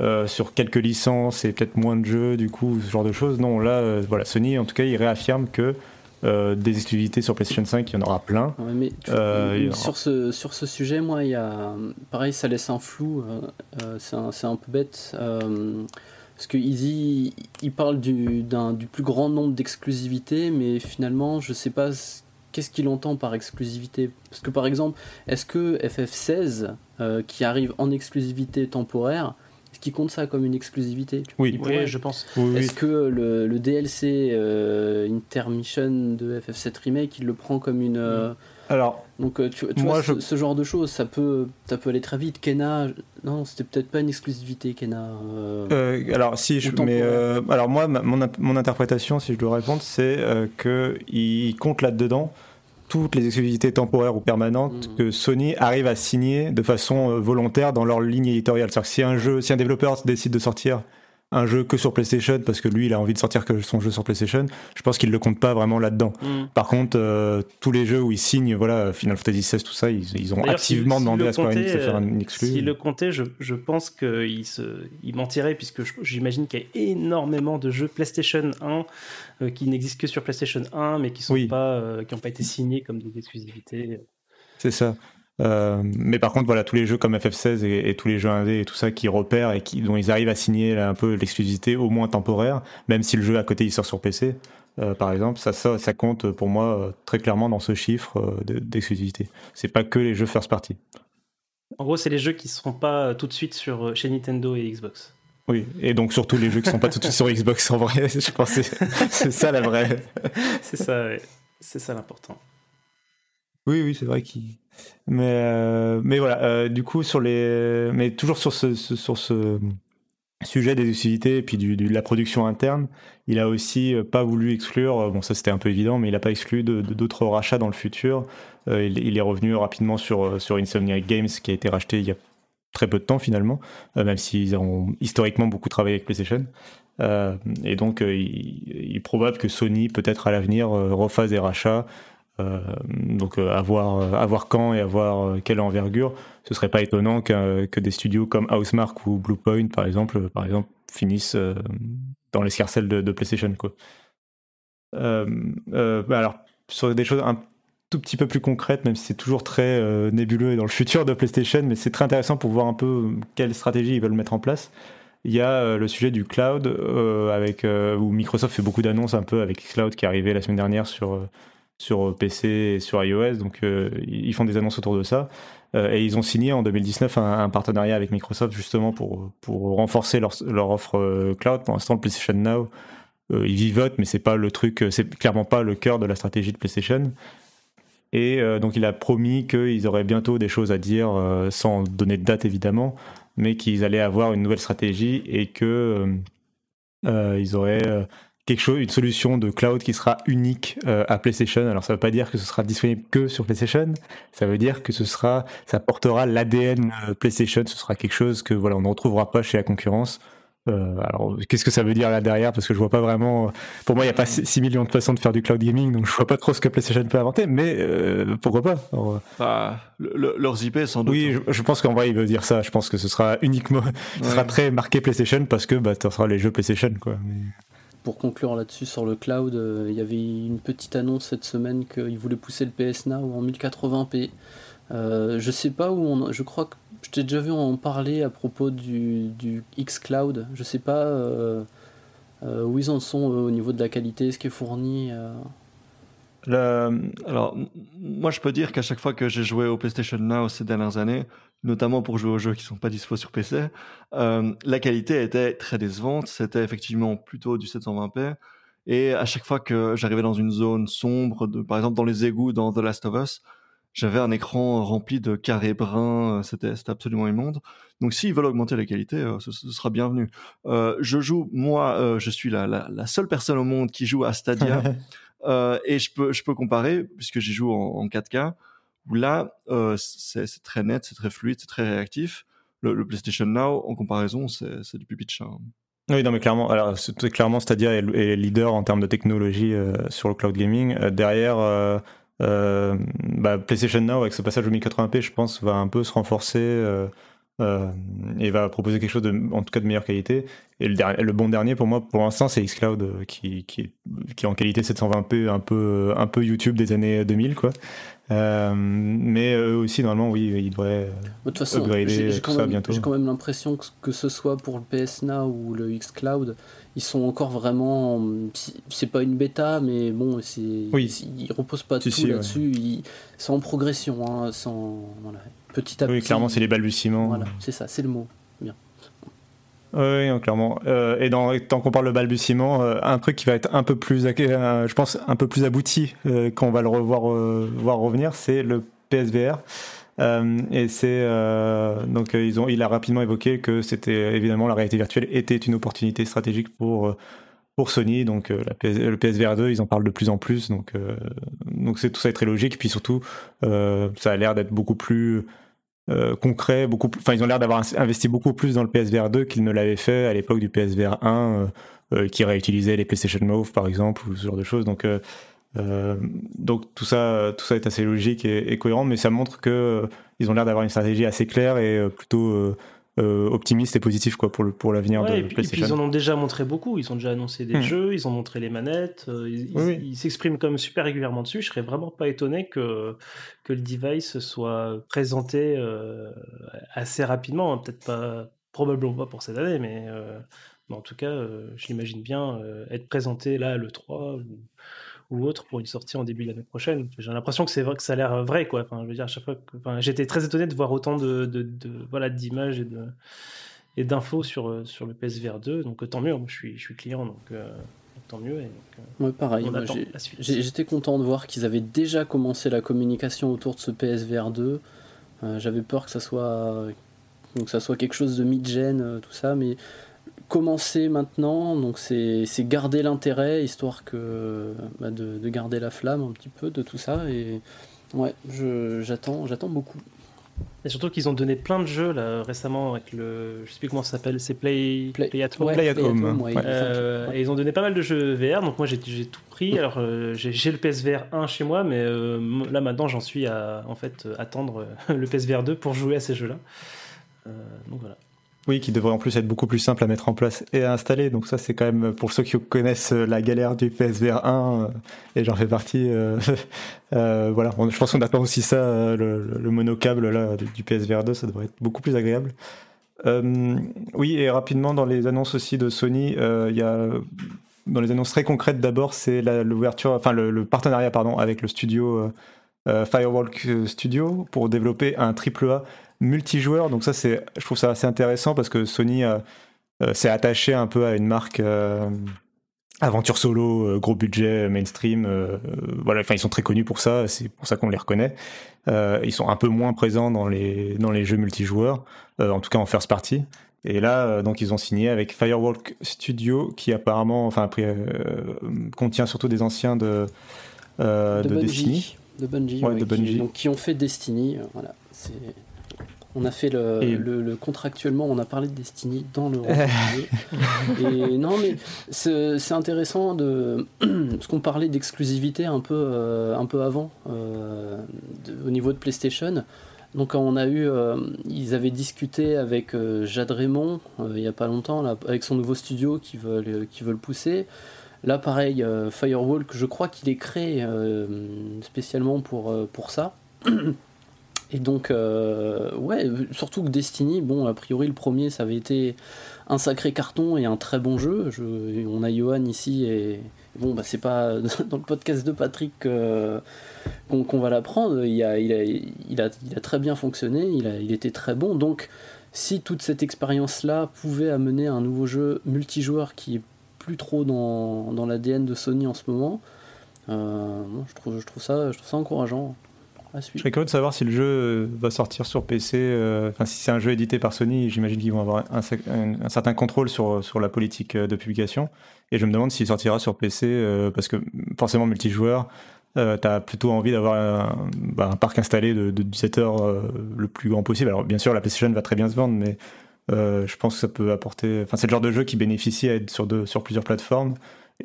euh, sur quelques licences et peut-être moins de jeux, du coup, ce genre de choses. Non, là, voilà, Sony, en tout cas, il réaffirme que euh, des exclusivités sur PlayStation 5, il y en aura plein. Ouais, mais tu- Euh, sur, ce, sur ce sujet, moi, il y a. Pareil, ça laisse un flou. euh, c'est un, c'est un peu bête. parce que Easy, il parle du, d'un, du plus grand nombre d'exclusivités, mais finalement, je sais pas qu'est-ce qu'il entend par exclusivité? Parce que par exemple, est-ce que FF16, euh, qui arrive en exclusivité temporaire, est-ce qu'il compte ça comme une exclusivité? Oui. il pourrait- Oui, je pense. Oui, oui. est-ce que le, le DLC euh, Intermission de FF7 Remake, il le prend comme une. euh, Alors, donc tu, tu Moi, vois, ce, je- ce genre de choses, ça peut, ça peut aller très vite. Kena, non, c'était peut-être pas une exclusivité, Kena. euh, Euh, alors si je mais euh, alors moi ma- mon, int- mon interprétation si je dois répondre c'est euh, que il compte là dedans toutes les exclusivités temporaires ou permanentes Mhm. que Sony arrive à signer de façon euh, volontaire dans leur ligne éditoriale. C'est-à-dire que si un jeu, si un développeur décide de sortir un jeu que sur PlayStation parce que lui il a envie de sortir que son jeu sur PlayStation, je pense qu'il le compte pas vraiment là-dedans. Mm. Par contre, euh, tous les jeux où ils signent, voilà, Final Fantasy XVI, tout ça, ils, ils ont activement demandé à Square Enix de faire comptait, un exclu. S'il le comptait, je, je pense qu'il il mentirait, puisque j'imagine qu'il y a énormément de jeux PlayStation 1 euh, qui n'existent que sur PlayStation 1, mais qui sont Oui. pas, euh, qui n'ont pas été signés comme des exclusivités. C'est ça. Euh, mais par contre, voilà, tous les jeux comme FF16 et, et tous les jeux indés et tout ça qui repèrent et qui, dont ils arrivent à signer là, un peu l'exclusivité, au moins temporaire, même si le jeu à côté il sort sur PC, euh, par exemple, ça, ça, ça compte pour moi euh, très clairement dans ce chiffre euh, de- d'exclusivité. C'est pas que les jeux first party. En gros, c'est les jeux qui ne seront pas tout de suite sur, chez Nintendo et Xbox. Oui, et donc surtout les jeux qui sont pas tout de suite sur Xbox en vrai, je pense que c'est c'est ça la vraie. C'est ça, ouais. c'est ça l'important. Oui, oui, c'est vrai qu'il. Mais, euh, mais voilà, euh, du coup, sur les. Mais toujours sur ce, sur ce sujet des exclusivités et puis du, de la production interne, il a aussi euh, pas voulu exclure, bon, ça c'était un peu évident, mais il a pas exclu d'autres rachats dans le futur. Il, est revenu rapidement sur, sur Insomniac Games, qui a été racheté il y a très peu de temps finalement, même s'ils ont historiquement beaucoup travaillé avec PlayStation. Et donc, il, il est probable que Sony, peut-être à l'avenir, refasse des rachats. Euh, donc, euh, à, voir, euh, à voir quand et à voir euh, quelle envergure. Ce serait pas étonnant que des studios comme Housemark ou Bluepoint, par exemple, euh, par exemple finissent euh, dans l'escarcelle de, de PlayStation. Quoi. Euh, euh, alors, sur des choses un tout petit peu plus concrètes, même si c'est toujours très euh, nébuleux et dans le futur de PlayStation, mais c'est très intéressant pour voir un peu euh, quelle stratégie ils veulent mettre en place. Il y a euh, le sujet du cloud, euh, avec, euh, où Microsoft fait beaucoup d'annonces un peu avec Xcloud qui est arrivé la semaine dernière sur, euh, sur PC et sur iOS, donc euh, ils font des annonces autour de ça. Euh, et ils ont signé en 2019 un, partenariat avec Microsoft justement pour, pour renforcer leur, leur offre euh, cloud. Pour l'instant, le PlayStation Now ils vivotent, mais c'est pas le truc, c'est clairement pas le cœur de la stratégie de PlayStation. Et donc il a promis qu'ils auraient bientôt des choses à dire, sans donner de date évidemment, mais qu'ils allaient avoir une nouvelle stratégie et que ils auraient quelque chose, une solution de cloud qui sera unique euh, à PlayStation. Alors ça ne veut pas dire que ce sera disponible que sur PlayStation, ça veut dire que ce sera, ça portera l'ADN euh, PlayStation. Ce sera quelque chose que voilà, on ne retrouvera pas chez la concurrence. Euh, alors qu'est-ce que ça veut dire là derrière? Parce que je vois pas vraiment. Pour moi, il n'y a pas 6 millions de façons de faire du cloud gaming, donc je vois pas trop ce que PlayStation peut inventer. Mais pourquoi pas? Bah, Leurs IP sans doute. Oui, je, pense qu'en vrai, il veut dire ça. Je pense que ce sera uniquement, ce sera très marqué PlayStation parce que bah, ce sera les jeux PlayStation quoi. Mais pour conclure là-dessus sur le cloud, euh, il y avait une petite annonce cette semaine qu'ils voulaient pousser le PS Now en 1080p. Euh, je sais pas où on. Je crois que je t'ai déjà vu en parler à propos du, du X-Cloud. Je sais pas euh, où ils en sont au niveau de la qualité, ce qui est fourni. alors, moi je peux dire qu'à chaque fois que j'ai joué au PlayStation Now ces dernières années, notamment pour jouer aux jeux qui sont pas dispo sur PC, euh, la qualité était très décevante. C'était effectivement plutôt du 720p. Et à chaque fois que j'arrivais dans une zone sombre, de, par exemple dans les égouts dans The Last of Us, j'avais un écran rempli de carrés bruns. C'était absolument immonde. Donc s'ils veulent augmenter la qualité, euh, ce, sera bienvenu. Euh, je joue, moi, je suis la, la, la, seule personne au monde qui joue à Stadia. et je peux, je peux comparer, puisque j'y joue en 4K là, euh, c'est très net, c'est très fluide, c'est très réactif. Le, PlayStation Now, en comparaison, c'est du pipi de. Hein. Oui, non, mais clairement, alors, clairement, c'est-à-dire est, leader en termes de technologie euh, sur le cloud gaming. Euh, derrière, bah, PlayStation Now, avec ce passage au 1080p, je pense, va un peu se renforcer et va proposer quelque chose de, en tout cas de meilleure qualité. Et le, bon dernier pour moi, pour l'instant, c'est xCloud qui, est en qualité 720p, un peu, un peu YouTube des années 2000, quoi. Euh, mais eux aussi, normalement, oui, ils devraient de toute façon, j'ai quand, quand, même l'impression que, que ce soit pour le PS Now ou le xCloud, ils sont encore vraiment. C'est pas une bêta, mais bon, oui. ils reposent pas tout là-dessus. C'est en progression, hein, sans, voilà, petit à petit. Oui, clairement, c'est les balbutiements. Voilà, c'est ça, c'est le mot. Oui, clairement. Euh, et tant qu'on parle de balbutiement, euh, un truc qui va être un peu plus, euh, je pense, un peu plus abouti quand on va le revoir voir revenir, c'est le PSVR. et c'est donc ils ont, il a rapidement évoqué que c'était évidemment la réalité virtuelle était une opportunité stratégique pour pour Sony. Donc le PSVR 2, ils en parlent de plus en plus. Donc donc c'est tout ça est très logique. Puis surtout, ça a l'air d'être beaucoup plus euh, concret, beaucoup enfin ils ont l'air d'avoir investi beaucoup plus dans le PSVR 2 qu'ils ne l'avaient fait à l'époque du PSVR 1 euh, euh, qui réutilisait les PlayStation Move par exemple ou ce genre de choses. Donc donc tout ça tout ça est assez logique et, cohérent, mais ça montre que ils ont l'air d'avoir une stratégie assez claire et plutôt euh, optimiste et positif quoi pour le, pour l'avenir de PlayStation. Et puis ils en ont déjà montré beaucoup. Ils ont déjà annoncé des hmm. jeux, ils ont montré les manettes. Euh, ils s'expriment comme super régulièrement dessus. Je serais vraiment pas étonné que que le device soit présenté euh, assez rapidement. Hein. Peut-être pas, probablement pas pour cette année, mais, mais en tout cas, je l'imagine bien être présenté là le 3 ou autre pour une sortie en début de l'année prochaine. J'ai l'impression que c'est vrai que ça a l'air vrai, quoi. Enfin, je veux dire, à chaque fois, enfin, j'étais très étonné de voir autant de, de, voilà d'images et de et d'infos sur sur le PSVR 2. Donc tant mieux. Moi, je suis je suis client, donc. Euh, tant mieux. Et euh, pareil. J'étais content de voir qu'ils avaient déjà commencé la communication autour de ce PSVR 2. Euh, j'avais peur que ça soit que ça soit quelque chose de mid-gen, tout ça, mais commencer maintenant, donc c'est garder l'intérêt, histoire que bah, de, garder la flamme un petit peu de tout ça. Et ouais, j'attends j'attends beaucoup. Et surtout qu'ils ont donné plein de jeux là récemment avec le, je sais plus comment ça s'appelle, c'est Play, Play, at Home. Play at Home. Euh, et ils ont donné pas mal de jeux VR, donc moi j'ai tout pris. Alors euh, j'ai le PSVR 1 chez moi, mais euh, là maintenant j'en suis à en fait attendre le PSVR 2 pour jouer à ces jeux-là. donc voilà. Oui, qui devrait en plus être beaucoup plus simple à mettre en place et à installer. Donc ça, c'est quand même pour ceux qui connaissent la galère du PSVR 1, euh, et j'en fais partie. Euh, euh, voilà, je pense qu'on attend aussi ça, le, le monocable là du PSVR 2, ça devrait être beaucoup plus agréable. oui, et rapidement dans les annonces aussi de Sony, il y a dans les annonces très concrètes d'abord, c'est l'ouverture, enfin le, partenariat pardon avec le studio Firewalk Studio pour développer un AAA multijoueur. Donc ça, c'est, je trouve ça assez intéressant parce que Sony euh, s'est attaché un peu à une marque, euh, aventure solo, gros budget, mainstream. voilà, enfin ils sont très connus pour ça. C'est pour ça qu'on les reconnaît. ils sont un peu moins présents dans les dans les jeux multijoueurs, en tout cas en first party. Et là, donc, ils ont signé avec Firewalk Studio, qui apparemment, enfin, après, contient surtout des anciens de, de, Destiny. De Bungie, Qui, donc, qui ont fait Destiny. voilà, c'est on a fait le, contractuellement, on a parlé de Destiny dans le Et non, mais c'est intéressant de parce qu'on parlait d'exclusivité un peu euh, un peu avant euh, au niveau de PlayStation. Donc on a eu, euh, ils avaient discuté avec Jade Raymond il n'y a pas longtemps là, avec son nouveau studio qui veulent qui veulent pousser. Là pareil, Firewalk, je crois qu'il est créé spécialement pour pour ça. Et donc, euh, ouais, surtout que Destiny, bon, a priori, le premier, ça avait été un sacré carton et un très bon jeu. Je, on a Johan ici et bon, bah, c'est pas dans le podcast de Patrick qu'on va l'apprendre. Il a, il, a, très bien fonctionné, il, était très bon. Donc, si toute cette expérience-là pouvait amener un nouveau jeu multijoueur qui est plus trop dans, l'ADN de Sony en ce moment, euh, je trouve ça encourageant. Je serais curieux de savoir si le jeu euh, va sortir sur PC. Euh, enfin, si c'est un jeu édité par Sony, j'imagine qu'ils vont avoir un, certain contrôle sur, sur la politique euh, de publication. Et je me demande s'il sortira sur PC, parce que forcément, multijoueur, euh, tu as plutôt envie d'avoir un, bah, parc installé de, de le plus grand possible. Alors, bien sûr, la PlayStation va très bien se vendre, mais je pense que ça peut apporter. Enfin, c'est le genre de jeu qui bénéficie à être sur, deux, sur plusieurs plateformes.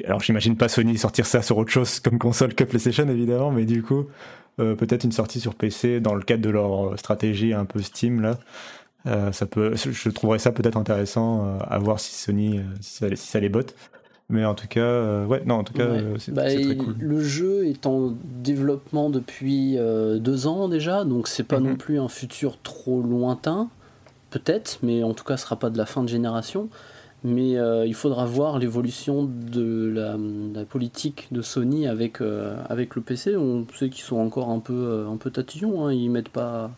Alors, j'imagine pas Sony sortir ça sur autre chose comme console que PlayStation, évidemment, mais du coup. Euh, peut-être une sortie sur PC dans le cadre de leur stratégie un peu Steam là. Euh, ça peut, je trouverais ça peut-être intéressant euh, à voir si Sony, si ça, les botte. Mais en tout cas, ouais, non, en tout cas, c'est bah, très cool. Le jeu est en développement depuis deux ans déjà, donc c'est pas mhm. non plus un futur trop lointain, peut-être, mais en tout cas, ce sera pas de la fin de génération mais euh, il faudra voir l'évolution de la, politique de Sony avec, euh, avec le PC. On sait qu'ils sont encore un peu, euh, un peu tatillons, hein. ils mettent pas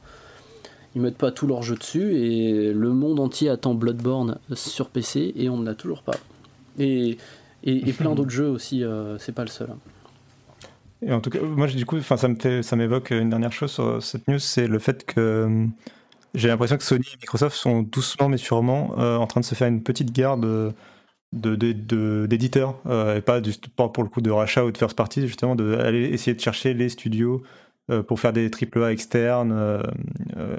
ils mettent pas tout leur jeu dessus et le monde entier attend Bloodborne sur PC et on ne l'a toujours pas. Et, et, plein d'autres jeux aussi, c'est pas le seul. Et en tout cas, moi du coup, ça me ça m'évoque une dernière chose sur cette news, c'est le fait que j'ai l'impression que Sony et Microsoft sont doucement mais sûrement euh, en train de se faire une petite guerre de d'éditeurs euh, et pas, du, pour le coup de rachat ou de first party justement d'aller essayer de chercher les studios euh, pour faire des AAA externes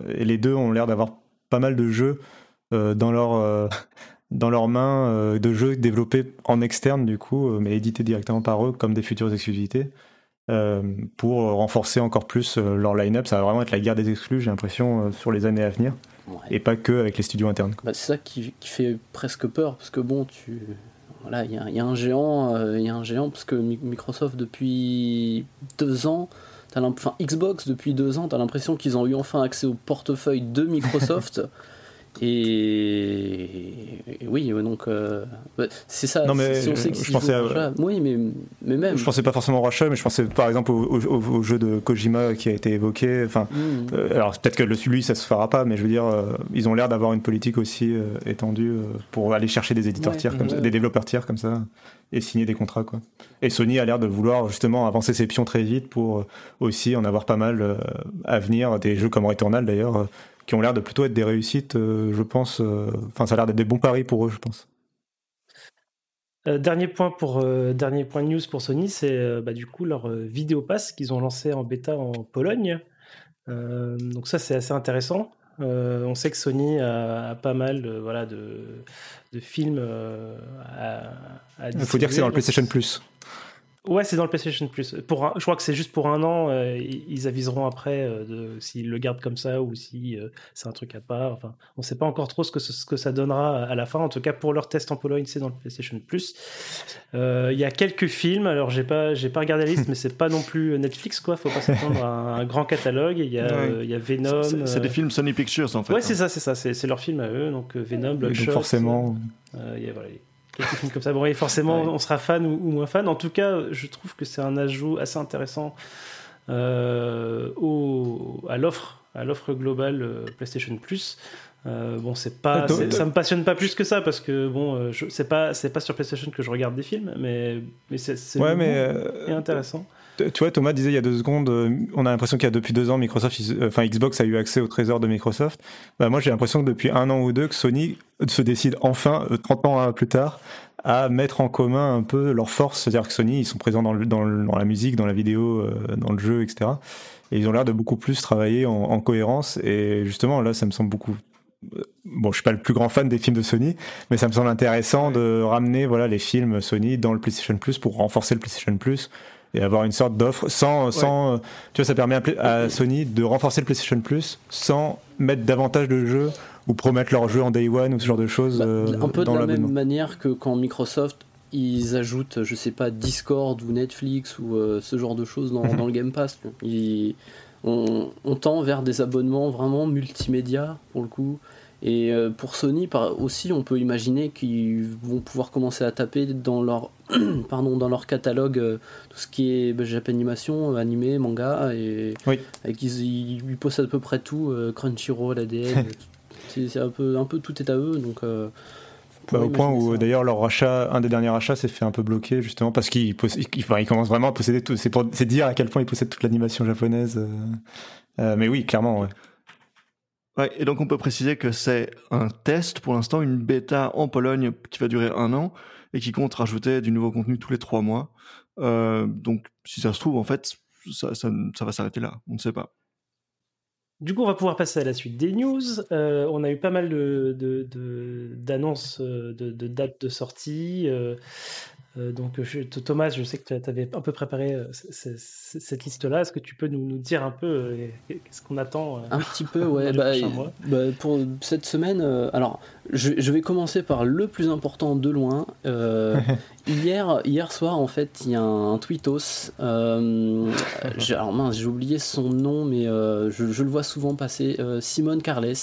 et les deux ont l'air d'avoir pas mal de jeux dans leur dans leurs mains de jeux développés en externe du coup mais édités directement par eux comme des futures exclusivités pour renforcer encore plus euh, leur line-up. Ça va vraiment être la guerre des exclus, j'ai l'impression, euh, sur les années à venir. Et pas que avec les studios internes. Bah, c'est ça qui, fait presque peur, parce que bon, tu. Voilà, il y, a un géant, il y a un géant, parce que Microsoft, depuis deux ans, enfin Xbox, depuis deux ans, tu as l'impression qu'ils ont eu enfin accès au portefeuille de Microsoft. Et, oui, donc euh, c'est ça. Non mais je pensais à... oui, mais, mais même. Je pensais pas forcément au rachat, mais je pensais par exemple au, jeu de Kojima qui a été évoqué. Enfin, hmm. euh, alors peut-être que le lui ça se fera pas, mais je veux dire, euh, ils ont l'air d'avoir une politique aussi étendue pour aller chercher des éditeurs tiers, comme des développeurs tiers comme ça, et signer des contrats quoi. Et Sony a l'air de vouloir justement avancer ses pions très vite pour aussi en avoir pas mal à venir, des jeux comme Returnal d'ailleurs qui ont l'air de plutôt être des réussites, euh, je pense. Euh, enfin, ça a l'air d'être des bons paris pour eux, je pense. Euh, dernier point pour dernier point de news pour Sony, c'est bah, du coup leur vidéo pass qu'ils ont lancé en bêta en Pologne. donc ça c'est assez intéressant. on sait que Sony a, pas mal voilà, de, de films à, à Il faut dire que c'est dans le PlayStation Plus. Ouais, c'est dans le PlayStation Plus. Pour je crois que c'est juste pour un an. Euh, ils aviseront après euh, s'ils le gardent comme ça ou si euh, c'est un truc à part. Enfin, on ne sait pas encore trop ce que, ce que ça donnera à la fin. En tout cas, pour leur test en Pologne, c'est dans le PlayStation Plus. Il y a quelques films. Alors, j'ai pas, j'ai pas regardé la liste, mais c'est pas non plus Netflix, quoi. Faut pas s'attendre à un, grand catalogue. Il y a, il y a Venom. C'est des films Sony Pictures, en fait. Ouais, c'est hein. ça, c'est ça. C'est leur film à eux. Donc Venom, Bloodshot. forcément. Il y a, voilà, quelques films comme ça. Bon, forcément, on sera fan ou, moins fan. En tout cas, je trouve que c'est un ajout assez intéressant euh, au, à l'offre, à l'offre globale euh, PlayStation Plus. Euh, bon, c'est pas, ça me passionne pas plus que ça parce que bon, euh, c'est pas, c'est pas sur PlayStation que je regarde des films, mais, mais c'est, Ouais, mais euh, intéressant. Tu vois, Thomas disait il y a deux secondes, euh, on a l'impression qu'il y a depuis deux ans, Microsoft, euh, enfin Xbox a eu accès au trésor de Microsoft. Bah, moi, j'ai l'impression que depuis un an ou deux, que Sony se décide enfin, euh, 30 ans plus tard, à mettre en commun un peu leurs forces. C'est-à-dire que Sony, ils sont présents dans, le- dans, le- dans la musique, dans la vidéo, euh, dans le jeu, etc. Et ils ont l'air de beaucoup plus travailler en, en cohérence. Et justement, là, ça me semble beaucoup. euh, Bon, je suis pas le plus grand fan des films de Sony, mais ça me semble intéressant de ramener voilà les films Sony dans le PlayStation Plus pour renforcer le PlayStation Plus et avoir une sorte d'offre sans, sans euh, tu vois ça permet à, Sony de renforcer le PlayStation Plus sans mettre davantage de jeux ou promettre leurs jeux en day one ou ce genre de choses Bah, euh, un peu de dans la même manière que quand Microsoft ils ajoutent, je sais pas, Discord ou Netflix ou euh, ce genre de choses dans, dans le Game Pass. Ils- on, on tend vers des abonnements vraiment multimédia pour le coup. Et euh, pour Sony par, aussi, on peut imaginer qu'ils vont pouvoir commencer à taper dans leur, pardon, dans leur catalogue euh, tout ce qui est bah, Japanimation, animé, manga, et, Oui. et qu'ils ils- ils possèdent à peu près tout, euh, Crunchyroll, ADN, c'est un peu, un peu tout est à eux. Donc, euh, on Bah, au point où d'ailleurs leur rachat, un des derniers achats s'est fait un peu bloquer justement parce qu'ils enfin, commencent vraiment à posséder tout. C'est pour c'est dire à quel point ils possèdent toute l'animation japonaise. euh. Euh, mais oui, clairement. ouais. Et donc on peut préciser que c'est un test pour l'instant, une bêta en Pologne qui va durer un an et qui compte rajouter du nouveau contenu tous les trois mois. Euh, donc si ça se trouve, en fait, ça, ça, va s'arrêter là. On ne sait pas. Du coup, on va pouvoir passer à la suite des news. Euh, on a eu pas mal d'annonces euh, de, de dates de sortie. Donc, je- Thomas, je sais que tu avais un peu préparé euh, c- c- c- cette liste-là. Est-ce que tu peux nous, nous dire un peu euh, qu'est-ce qu'on attend euh, Un petit peu, ouais. bah, bah, pour cette semaine, euh, alors je, je vais commencer par le plus important de loin. Euh, hier, hier soir, en fait, il y a un tweetos. Euh, j'ai- alors mince, j'ai oublié son nom, mais euh, je, je le vois souvent passer. euh, Simone Carles,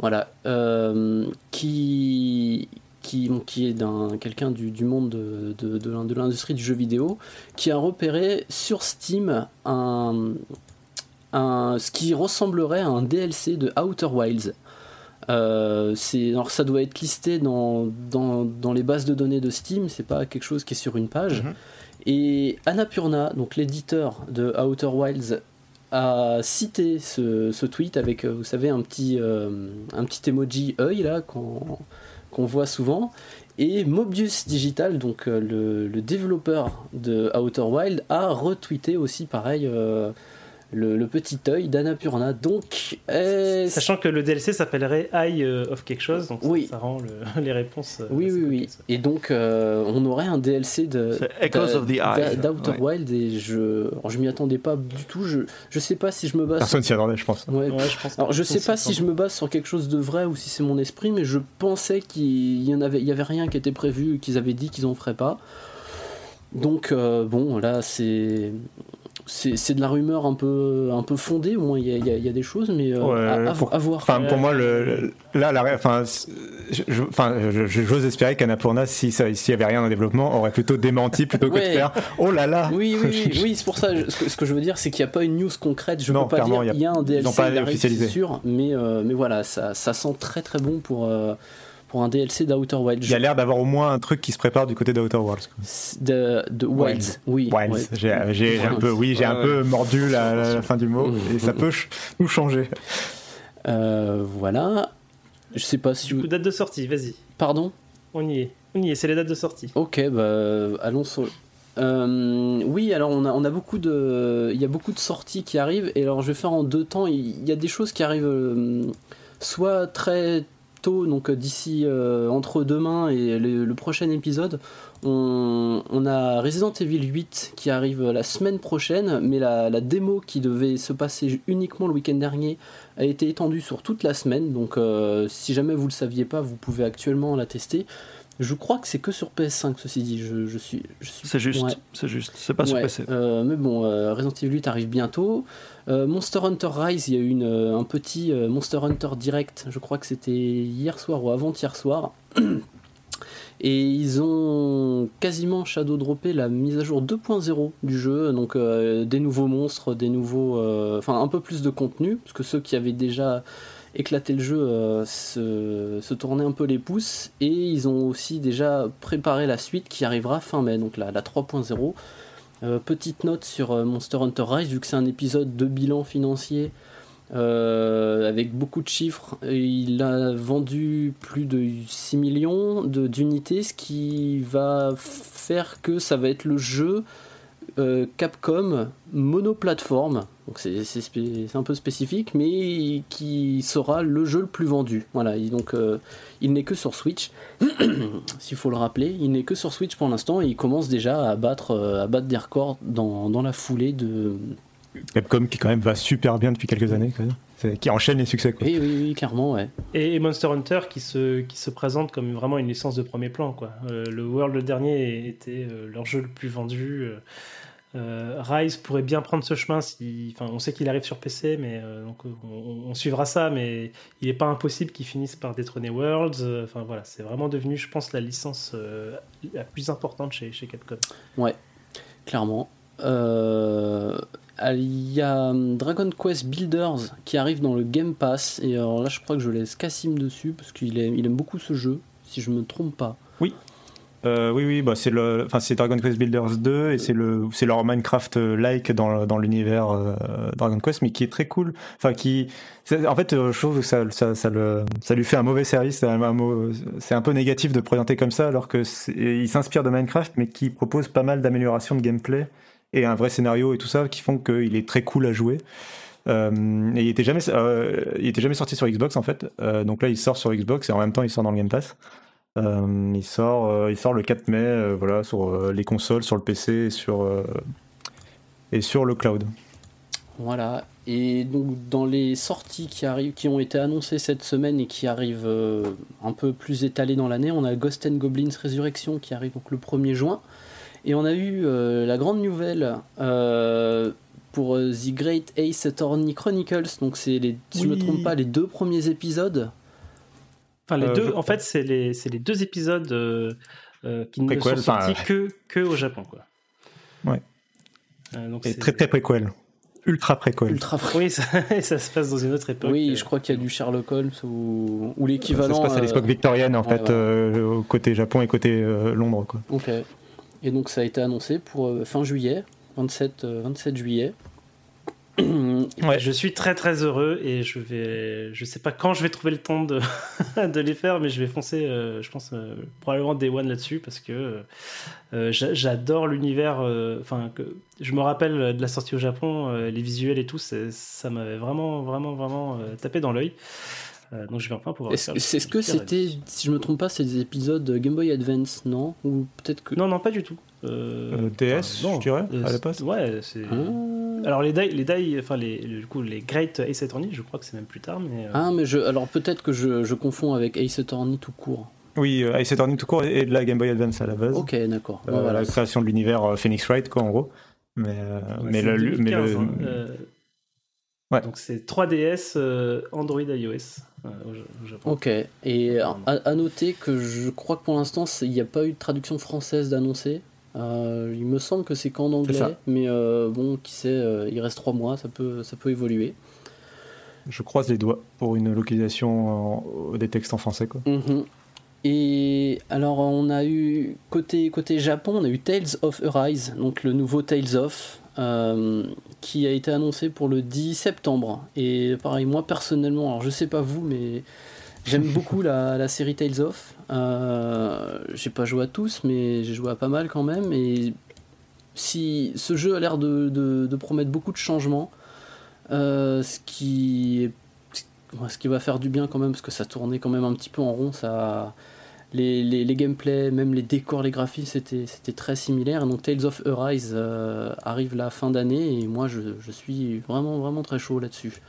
voilà, euh, qui qui, bon, qui est d'un quelqu'un du, du monde de, de, de l'in- de l'industrie du jeu vidéo, qui a repéré sur Steam un, un, ce qui ressemblerait à un DLC de Outer Wilds. Euh, alors ça doit être listé dans, dans, dans les bases de données de Steam, c'est pas quelque chose qui est sur une page. Mhm. Et Annapurna, donc l'éditeur de Outer Wilds, a cité ce, ce tweet avec, euh, vous savez, un petit, euh, un petit emoji œil là qu'on voit souvent. Et Mobius Digital, donc euh, le, le développeur de Outer Wild, a retweeté aussi pareil euh, le, le petit œil d'Annapurna. Donc, Sachant que le DLC s'appellerait Eye euh, of quelque chose, donc ça- Oui. ça, rend le- les réponses. euh, oui, oui, oui. Et donc, euh, on aurait un DLC de C'est Echoes d'a- of the d'a- Eye. d'Outer Ouais. Wild et je, alors, je m'y attendais pas du tout. Je, je sais pas si je me base. Personne s'y attendait, je pense. sur- Ouais, Ouais, je pense Alors je sais pas si si je me base sur quelque chose de vrai ou si c'est mon esprit, mais je pensais qu'il y en avait, il y avait rien qui était prévu, qu'ils avaient dit qu'ils en feraient pas. Donc euh, bon, là c'est c'est c'est de la rumeur un peu un peu fondée. Au moins il y y y a des choses, mais euh, Ouais, à, à- pour- à voir. Pour moi, le, le- là, la, je- j'ose espérer qu'Annapurna, s'il y avait rien en développement, aurait plutôt démenti plutôt que Ouais. de faire Oh là là. Oui, oui, oui, oui, c'est pour ça. je- ce, que, ce que je veux dire, c'est qu'il n'y a pas une news concrète. Je Non, peux pas dire il y a- il y a un DLC sûr, mais euh, mais voilà, ça, ça sent très très bon pour euh, pour un DLC d'Outer Wilds. Il y a l'air d'avoir au moins un truc qui se prépare du côté d'Outer Worlds. de, de Wilds. Oui. Wilds. ouais. J'ai, un peu, oui, j'ai Ouais, un ouais. peu mordu la, la- la fin du mot Mmh. et ça peut ch- tout changer. Euh, voilà. Je sais pas si Du vous. coup, date de sortie, vas-y. Pardon? On y est. On y est, c'est les dates de sortie. Ok, bah allons sur. Euh, oui, alors on a, on a beaucoup de, il y a beaucoup de sorties qui arrivent et alors je vais faire en deux temps. Il y a des choses qui arrivent euh, soit très donc euh, d'ici euh, entre demain et le, prochain épisode. On, a Resident Evil 8 qui arrive la semaine prochaine, mais la, démo qui devait se passer uniquement le week-end dernier a été étendue sur toute la semaine. Donc euh, si jamais vous le saviez pas, vous pouvez actuellement la tester. Je crois que c'est que sur PS5, ceci dit. Je, je suis, je suis C'est juste, Ouais. c'est juste. C'est pas sur PC. euh, mais bon, euh, Resident Evil 8 arrive bientôt. Euh, Monster Hunter Rise, il y a eu une, un petit Monster Hunter Direct, je crois que c'était hier soir ou avant-hier soir. Et ils ont quasiment shadow droppé la mise à jour 2.0 du jeu, donc des nouveaux monstres, des nouveaux, enfin un peu plus de contenu, parce que ceux qui avaient déjà éclater le jeu euh, se, tourner un peu les pouces. Et ils ont aussi déjà préparé la suite qui arrivera fin mai, donc la, la 3.0. Euh, petite note sur euh, Monster Hunter Rise, vu que c'est un épisode de bilan financier avec beaucoup de chiffres. Il a vendu plus de 6 millions d'unités, ce qui va faire que ça va être le jeu euh, Capcom monoplateforme. Donc c'est un peu spécifique, mais qui sera le jeu le plus vendu. Voilà, et donc euh, il n'est que sur Switch, s'il faut le rappeler. Il n'est que sur Switch pour l'instant et il commence déjà à battre, euh, à battre des records dans, dans la foulée de, Capcom qui quand même va super bien depuis quelques années, quand même. C'est- qui enchaîne les succès. Quoi. Oui, oui, oui, clairement, ouais. Et Monster Hunter qui se, qui se présente comme vraiment une licence de premier plan. Quoi. Euh, le World le dernier était euh, leur jeu le plus vendu. Euh, euh, Rise pourrait bien prendre ce chemin. Si, enfin, on sait qu'il arrive sur PC, mais euh, donc, on, on suivra ça. Mais il n'est pas impossible qu'il finisse par détrôner Worlds. Euh, Enfin voilà, c'est vraiment devenu, je pense, la licence euh, la plus importante chez, chez Capcom. Ouais, clairement. Euh, Il y a Dragon Quest Builders qui arrive dans le Game Pass. Et alors là, je crois que je laisse Cassim dessus parce qu'il aime, il aime beaucoup ce jeu, si je me trompe pas. Euh, oui, oui, bah c'est le, Dragon Quest Builders 2 et c'est le, leur Minecraft-like dans, dans l'univers euh, Dragon Quest, mais qui est très cool. Enfin, qui, en fait, euh, je trouve que ça, ça, ça, le, ça lui fait un mauvais service. C'est un, un peu négatif de présenter comme ça, alors que c'est- il s'inspire de Minecraft, mais qui propose pas mal d'améliorations de gameplay et un vrai scénario et tout ça, qui font qu'il est très cool à jouer. Il était jamais, il était jamais sorti sur Xbox en fait. Donc là, il sort sur Xbox et en même temps, il sort dans le Game Pass. Euh, il sort, euh, il sort le 4 mai, euh, voilà, sur euh, les consoles, sur le PC et sur euh, et sur le cloud. Voilà. Et donc dans les sorties qui arrivent, qui ont été annoncées cette semaine et qui arrivent euh, un peu plus étalées dans l'année, on a Ghost and Goblins Resurrection qui arrive donc le 1er juin. Et on a eu euh, la grande nouvelle euh, pour The Great Ace Attorney Chronicles. Donc c'est les, si je me Oui. trompe pas, les deux premiers épisodes. Enfin, les Euh, deux, je en fait, c'est les, c'est les deux épisodes euh, euh, qui ne Préquel, sont sortis enfin, que, que au Japon. Quoi. Ouais. Euh, donc Et c'est- très très préquel, ultra préquel. Ultra Oui, ça, ça se passe dans une autre époque. Oui, Euh, je crois qu'il y a du Sherlock Holmes ou, ou Ça l'équivalent. se passe à euh, l'époque victorienne en ouais, fait, euh, côté Japon et côté euh, Londres quoi. Ok. Et donc ça a été annoncé pour euh, fin juillet, 27, euh, 27 juillet. Ouais, je suis très très heureux et je vais, je sais pas quand je vais trouver le temps de, de les faire, mais je vais foncer, euh, je pense euh, probablement Day One là-dessus parce que euh, j'a- j'adore l'univers. Enfin, que je me rappelle de la sortie au Japon, les visuels et tout, ça m'avait vraiment vraiment vraiment tapé dans l'œil. Euh, donc je vais enfin pouvoir. Est-ce faire c'est ce que c'était, si je me trompe pas, c'est des épisodes Game Boy Advance, non Ou peut-être que. Non non pas du tout. Euh, Euh, DS, non, je dirais, euh, à la passe. Ouais, c'est. Ah. Alors les die, les die, enfin les, du coup les Great Ace Attorney, je crois que c'est même plus tard, mais. euh, Ah, mais je, alors peut-être que je, je confonds avec Ace Attorney tout court. Oui, euh, Ace Attorney tout court et de la Game Boy Advance à la base. Ok, d'accord. Euh, voilà. La création de l'univers euh, Phoenix Wright quoi en gros. Mais, euh, Ouais, mais, c'est le, mais 2015, le- hein, euh, Ouais. Donc c'est 3DS, euh, Android, iOS euh, au, Ja- au Japon. Ok, et à, à noter que je crois que pour l'instant il n'y a pas eu de traduction française d'annoncer. Euh, il me semble que c'est qu'en anglais, mais euh, bon, qui sait, euh, il reste trois mois, ça peut, ça peut évoluer. je croise les doigts pour une localisation en- des textes en français quoi. Mhm. Et alors on a eu côté côté Japon, on a eu Tales of Arise, donc le nouveau Tales of, euh, qui a été annoncé pour le 10 septembre. Et pareil, moi personnellement, alors je sais pas vous, mais j'aime beaucoup la, la série Tales of. Euh, j'ai pas joué à tous, mais j'ai joué à pas mal quand même. Et si ce jeu a l'air de, de- de promettre beaucoup de changements, euh, ce qui est ce qui va faire du bien quand même parce que ça tournait quand même un petit peu en rond ça les, les, les gameplays même les décors les graphismes c'était très similaire donc Tales of Arise euh, arrive la fin d'année et moi je, je suis vraiment vraiment très chaud là-dessus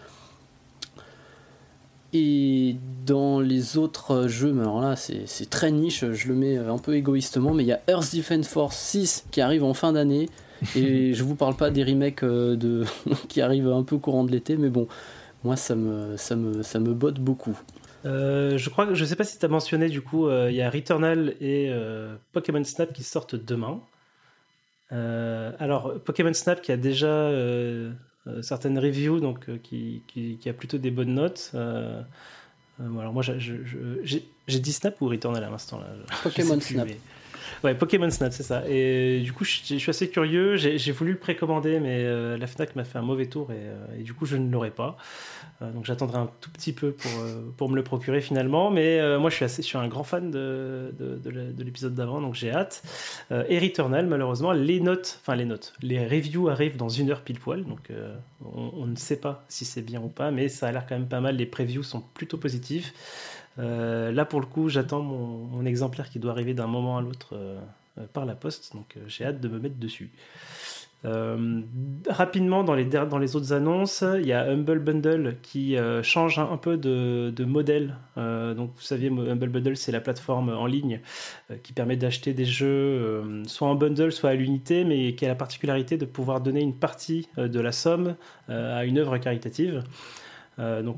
et dans les autres jeux, mais alors là c'est très niche, je le mets un peu égoïstement, mais il y a Earth Defense Force 6 qui arrive en fin d'année. Et je vous parle pas des remakes euh, de... qui arrivent un peu courant de l'été, mais bon, moi ça me, ça me, ça me botte beaucoup. Euh, je crois que je sais pas si tu as mentionné du coup, euh, il y a Returnal et euh, Pokémon Snap qui sortent demain. Alors Pokémon Snap qui a déjà certaines reviews donc, qui, qui, qui, a plutôt des bonnes notes. alors moi, j'ai dit Snap ou Returnal à l'instant là? Pokémon Snap. Ouais, Pokémon Snap, c'est ça. Et du coup, je, suis assez curieux. J'ai voulu le précommander, mais euh, la Fnac m'a fait un mauvais tour et, euh, du coup, je ne l'aurai pas. Euh, donc, j'attendrai un tout petit peu pour, pour me le procurer finalement. Mais moi, je suis, assez, je suis un grand fan de, de, l'épisode d'avant, donc j'ai hâte. et Returnal, malheureusement, les notes, enfin les notes, les reviews arrivent dans une heure pile poil. Donc, on, on, ne sait pas si c'est bien ou pas, mais ça a l'air quand même pas mal. Les previews sont plutôt positifs. Euh, là, pour le coup, j'attends mon, exemplaire qui doit arriver d'un moment à l'autre euh, euh, par la poste, donc j'ai hâte de me mettre dessus. rapidement, dans les, autres annonces, il y a Humble Bundle qui change un, peu de, de modèle. donc, vous saviez, Humble Bundle, c'est la plateforme en ligne qui permet d'acheter des jeux soit en bundle, soit à l'unité, mais qui a la particularité de pouvoir donner une partie de la somme à une œuvre caritative. Euh, donc,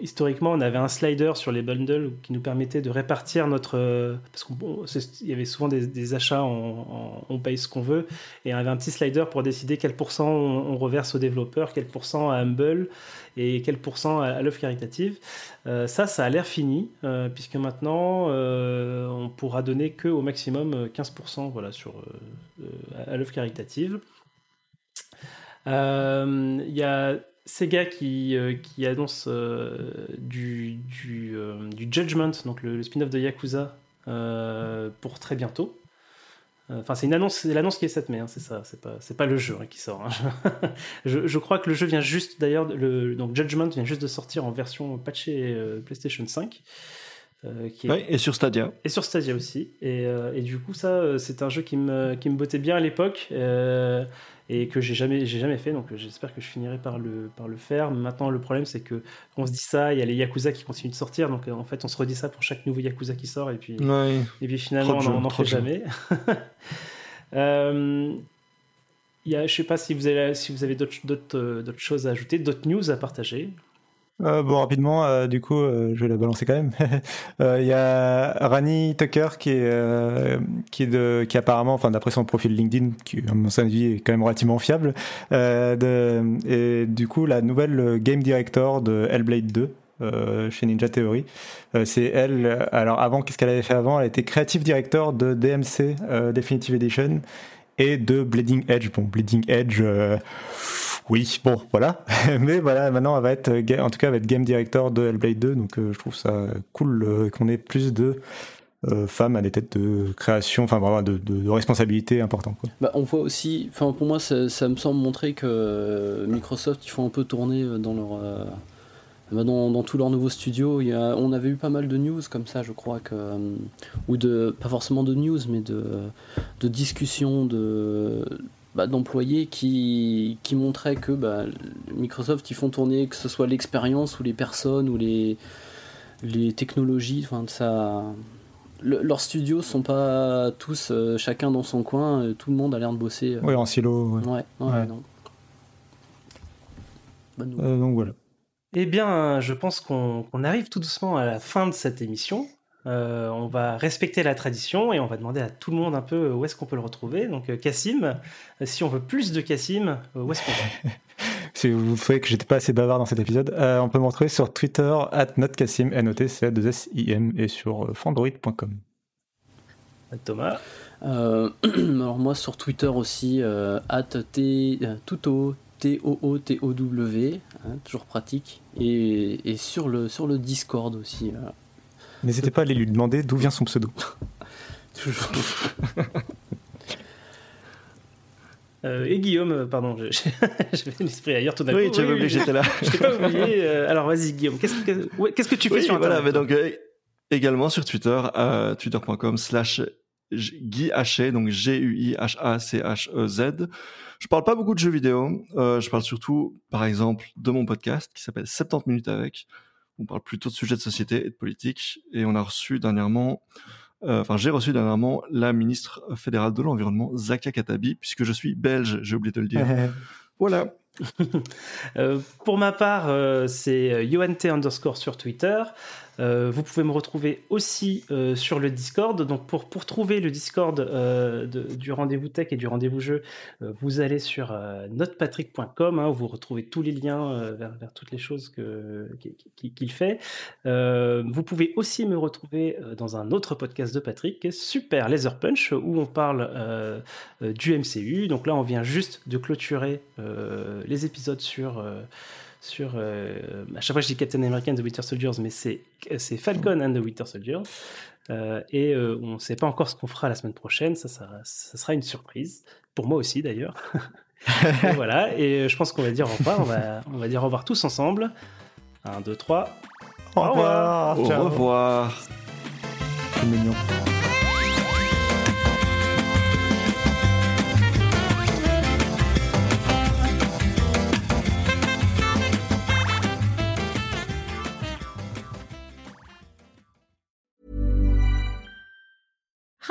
historiquement, on avait un slider sur les bundles qui nous permettait de répartir notre. Euh, parce qu'il y avait souvent des, achats, on paye ce qu'on veut, et on avait un petit slider pour décider quel pourcent on, reverse aux développeurs, quel pourcent à Humble et quel pourcent à, l'œuvre caritative. Euh, ça, ça a l'air fini, puisque maintenant, on pourra donner que au maximum 15% voilà, sur, à l'œuvre caritative. Il y a Sega qui, euh, qui annonce euh, du, du, euh, du, Judgment, donc le, spin-off de Yakuza, pour très bientôt. Enfin, c'est une annonce, c'est l'annonce qui est cette mai, hein, c'est ça, c'est pas, c'est pas le jeu hein, qui sort. Hein. je, je, crois que le jeu vient juste, d'ailleurs, le, donc Judgment vient juste de sortir en version patchée PlayStation 5. qui est... et sur Stadia. Et sur Stadia aussi. Et, et du coup, ça, c'est un jeu qui me, qui me bottait bien à l'époque et que j'ai jamais, j'ai jamais fait. Donc j'espère que je finirai par le, par le faire. Maintenant, le problème, c'est que on se dit ça, il y a les Yakuza qui continuent de sortir. Donc en fait, on se redit ça pour chaque nouveau Yakuza qui sort. Et puis, et puis finalement, on n'en fait jamais. euh, y a, je sais pas si vous avez, si vous avez d'autres, d'autres, euh, d'autres choses à ajouter, d'autres news à partager. Euh, bon, rapidement, euh, du coup, euh, je vais la balancer quand même. Il y a Rani Tucker qui est, qui est de, qui apparemment, enfin d'après son profil LinkedIn, qui à mon sens est quand même relativement fiable, de, et du coup la nouvelle game director de Hellblade 2. chez Ninja Theory. c'est elle, alors avant, qu'est-ce qu'elle avait fait avant? Elle était creative director de DMC Definitive Edition et de Bleeding Edge. Bon, Bleeding Edge, oui, bon, voilà. Mais voilà, maintenant, elle va être, en tout cas, elle va être game director de Hellblade 2, donc euh, je trouve ça cool euh, qu'on ait plus de euh, femmes à des têtes de création, enfin vraiment de, de, responsabilité importante. Bah, on voit aussi, enfin pour moi, ça, ça, me semble montrer que Microsoft, ils font un peu tourner dans leur bah, dans, dans tous leurs nouveaux studios, il y a, on avait eu pas mal de news comme ça, je crois que, ou de, pas forcément de news, mais de, de discussions de, bah, d'employés qui, qui montraient que bah, Microsoft ils font tourner que ce soit l'expérience ou les personnes ou les, les technologies, enfin ça. leurs studios sont pas tous euh, chacun dans son coin, euh, tout le monde a l'air de bosser. Euh. Oui, en silo. Ouais, ouais, donc voilà. Eh bien, je pense qu'on arrive tout doucement à la fin de cette émission. Euh, on va respecter la tradition et on va demander à tout le monde un peu où est-ce qu'on peut le retrouver. Donc euh, Cassim, euh, si on veut plus de Cassim, où est-ce qu'on va Si vous trouvez que j'étais pas assez bavard dans cet épisode, on peut me retrouver sur Twitter, at notcassim, n o t c 2 s i m et sur fandroid.com. Thomas Alors moi sur Twitter aussi, at t, tuto, T-O-O-T-O-W, hein, toujours pratique, et, et, sur, le, sur le Discord aussi. N'hésitez pas à aller lui demander d'où vient son pseudo. Toujours. Euh, et Guillaume, euh, pardon, j'avais l'esprit ailleurs tout d'un coup. Oui, tu avais oublié, j'étais là. je t'ai pas oublié. Euh, alors vas-y, Guillaume, qu'est-ce que, qu'est-ce que tu fais sur Internet voilà, mais donc, également sur Twitter, twitter.com slash Guy Haché, donc G-U-I-H-A-C-H-E-Z. Je parle pas beaucoup de jeux vidéo, je parle surtout, par exemple, de mon podcast qui s'appelle 70 minutes avec, on parle plutôt de sujets de société et de politique. Et on a reçu dernièrement, euh, enfin j'ai reçu dernièrement la ministre fédérale de l'environnement, Zakia Katabi, puisque je suis belge, j'ai oublié de le dire. voilà. Euh, pour ma part, euh, c'est YoNT underscore sur Twitter. Euh, vous pouvez me retrouver aussi euh, sur le Discord. Donc pour, pour trouver le Discord euh, du rendez-vous tech et du rendez-vous jeu, vous allez sur notepatrick.com hein, où vous retrouvez tous les liens vers, toutes les choses qu'il fait. Vous pouvez aussi me retrouver dans un autre podcast de Patrick, Super Laser Punch, où on parle du MCU. Donc là, on vient juste de clôturer les épisodes sur sur. euh, à chaque fois, je dis Captain America and the Winter Soldiers, mais c'est Falcon and the Winter Soldier. Euh, et euh, on ne sait pas encore ce qu'on fera la semaine prochaine. Ça, ça, ça sera une surprise pour moi aussi d'ailleurs. Et voilà. Et euh, je pense qu'on va dire au revoir. On va, on va dire au revoir tous ensemble. 1, 2, 3. Au revoir. Au ciao. revoir. C'est mignon.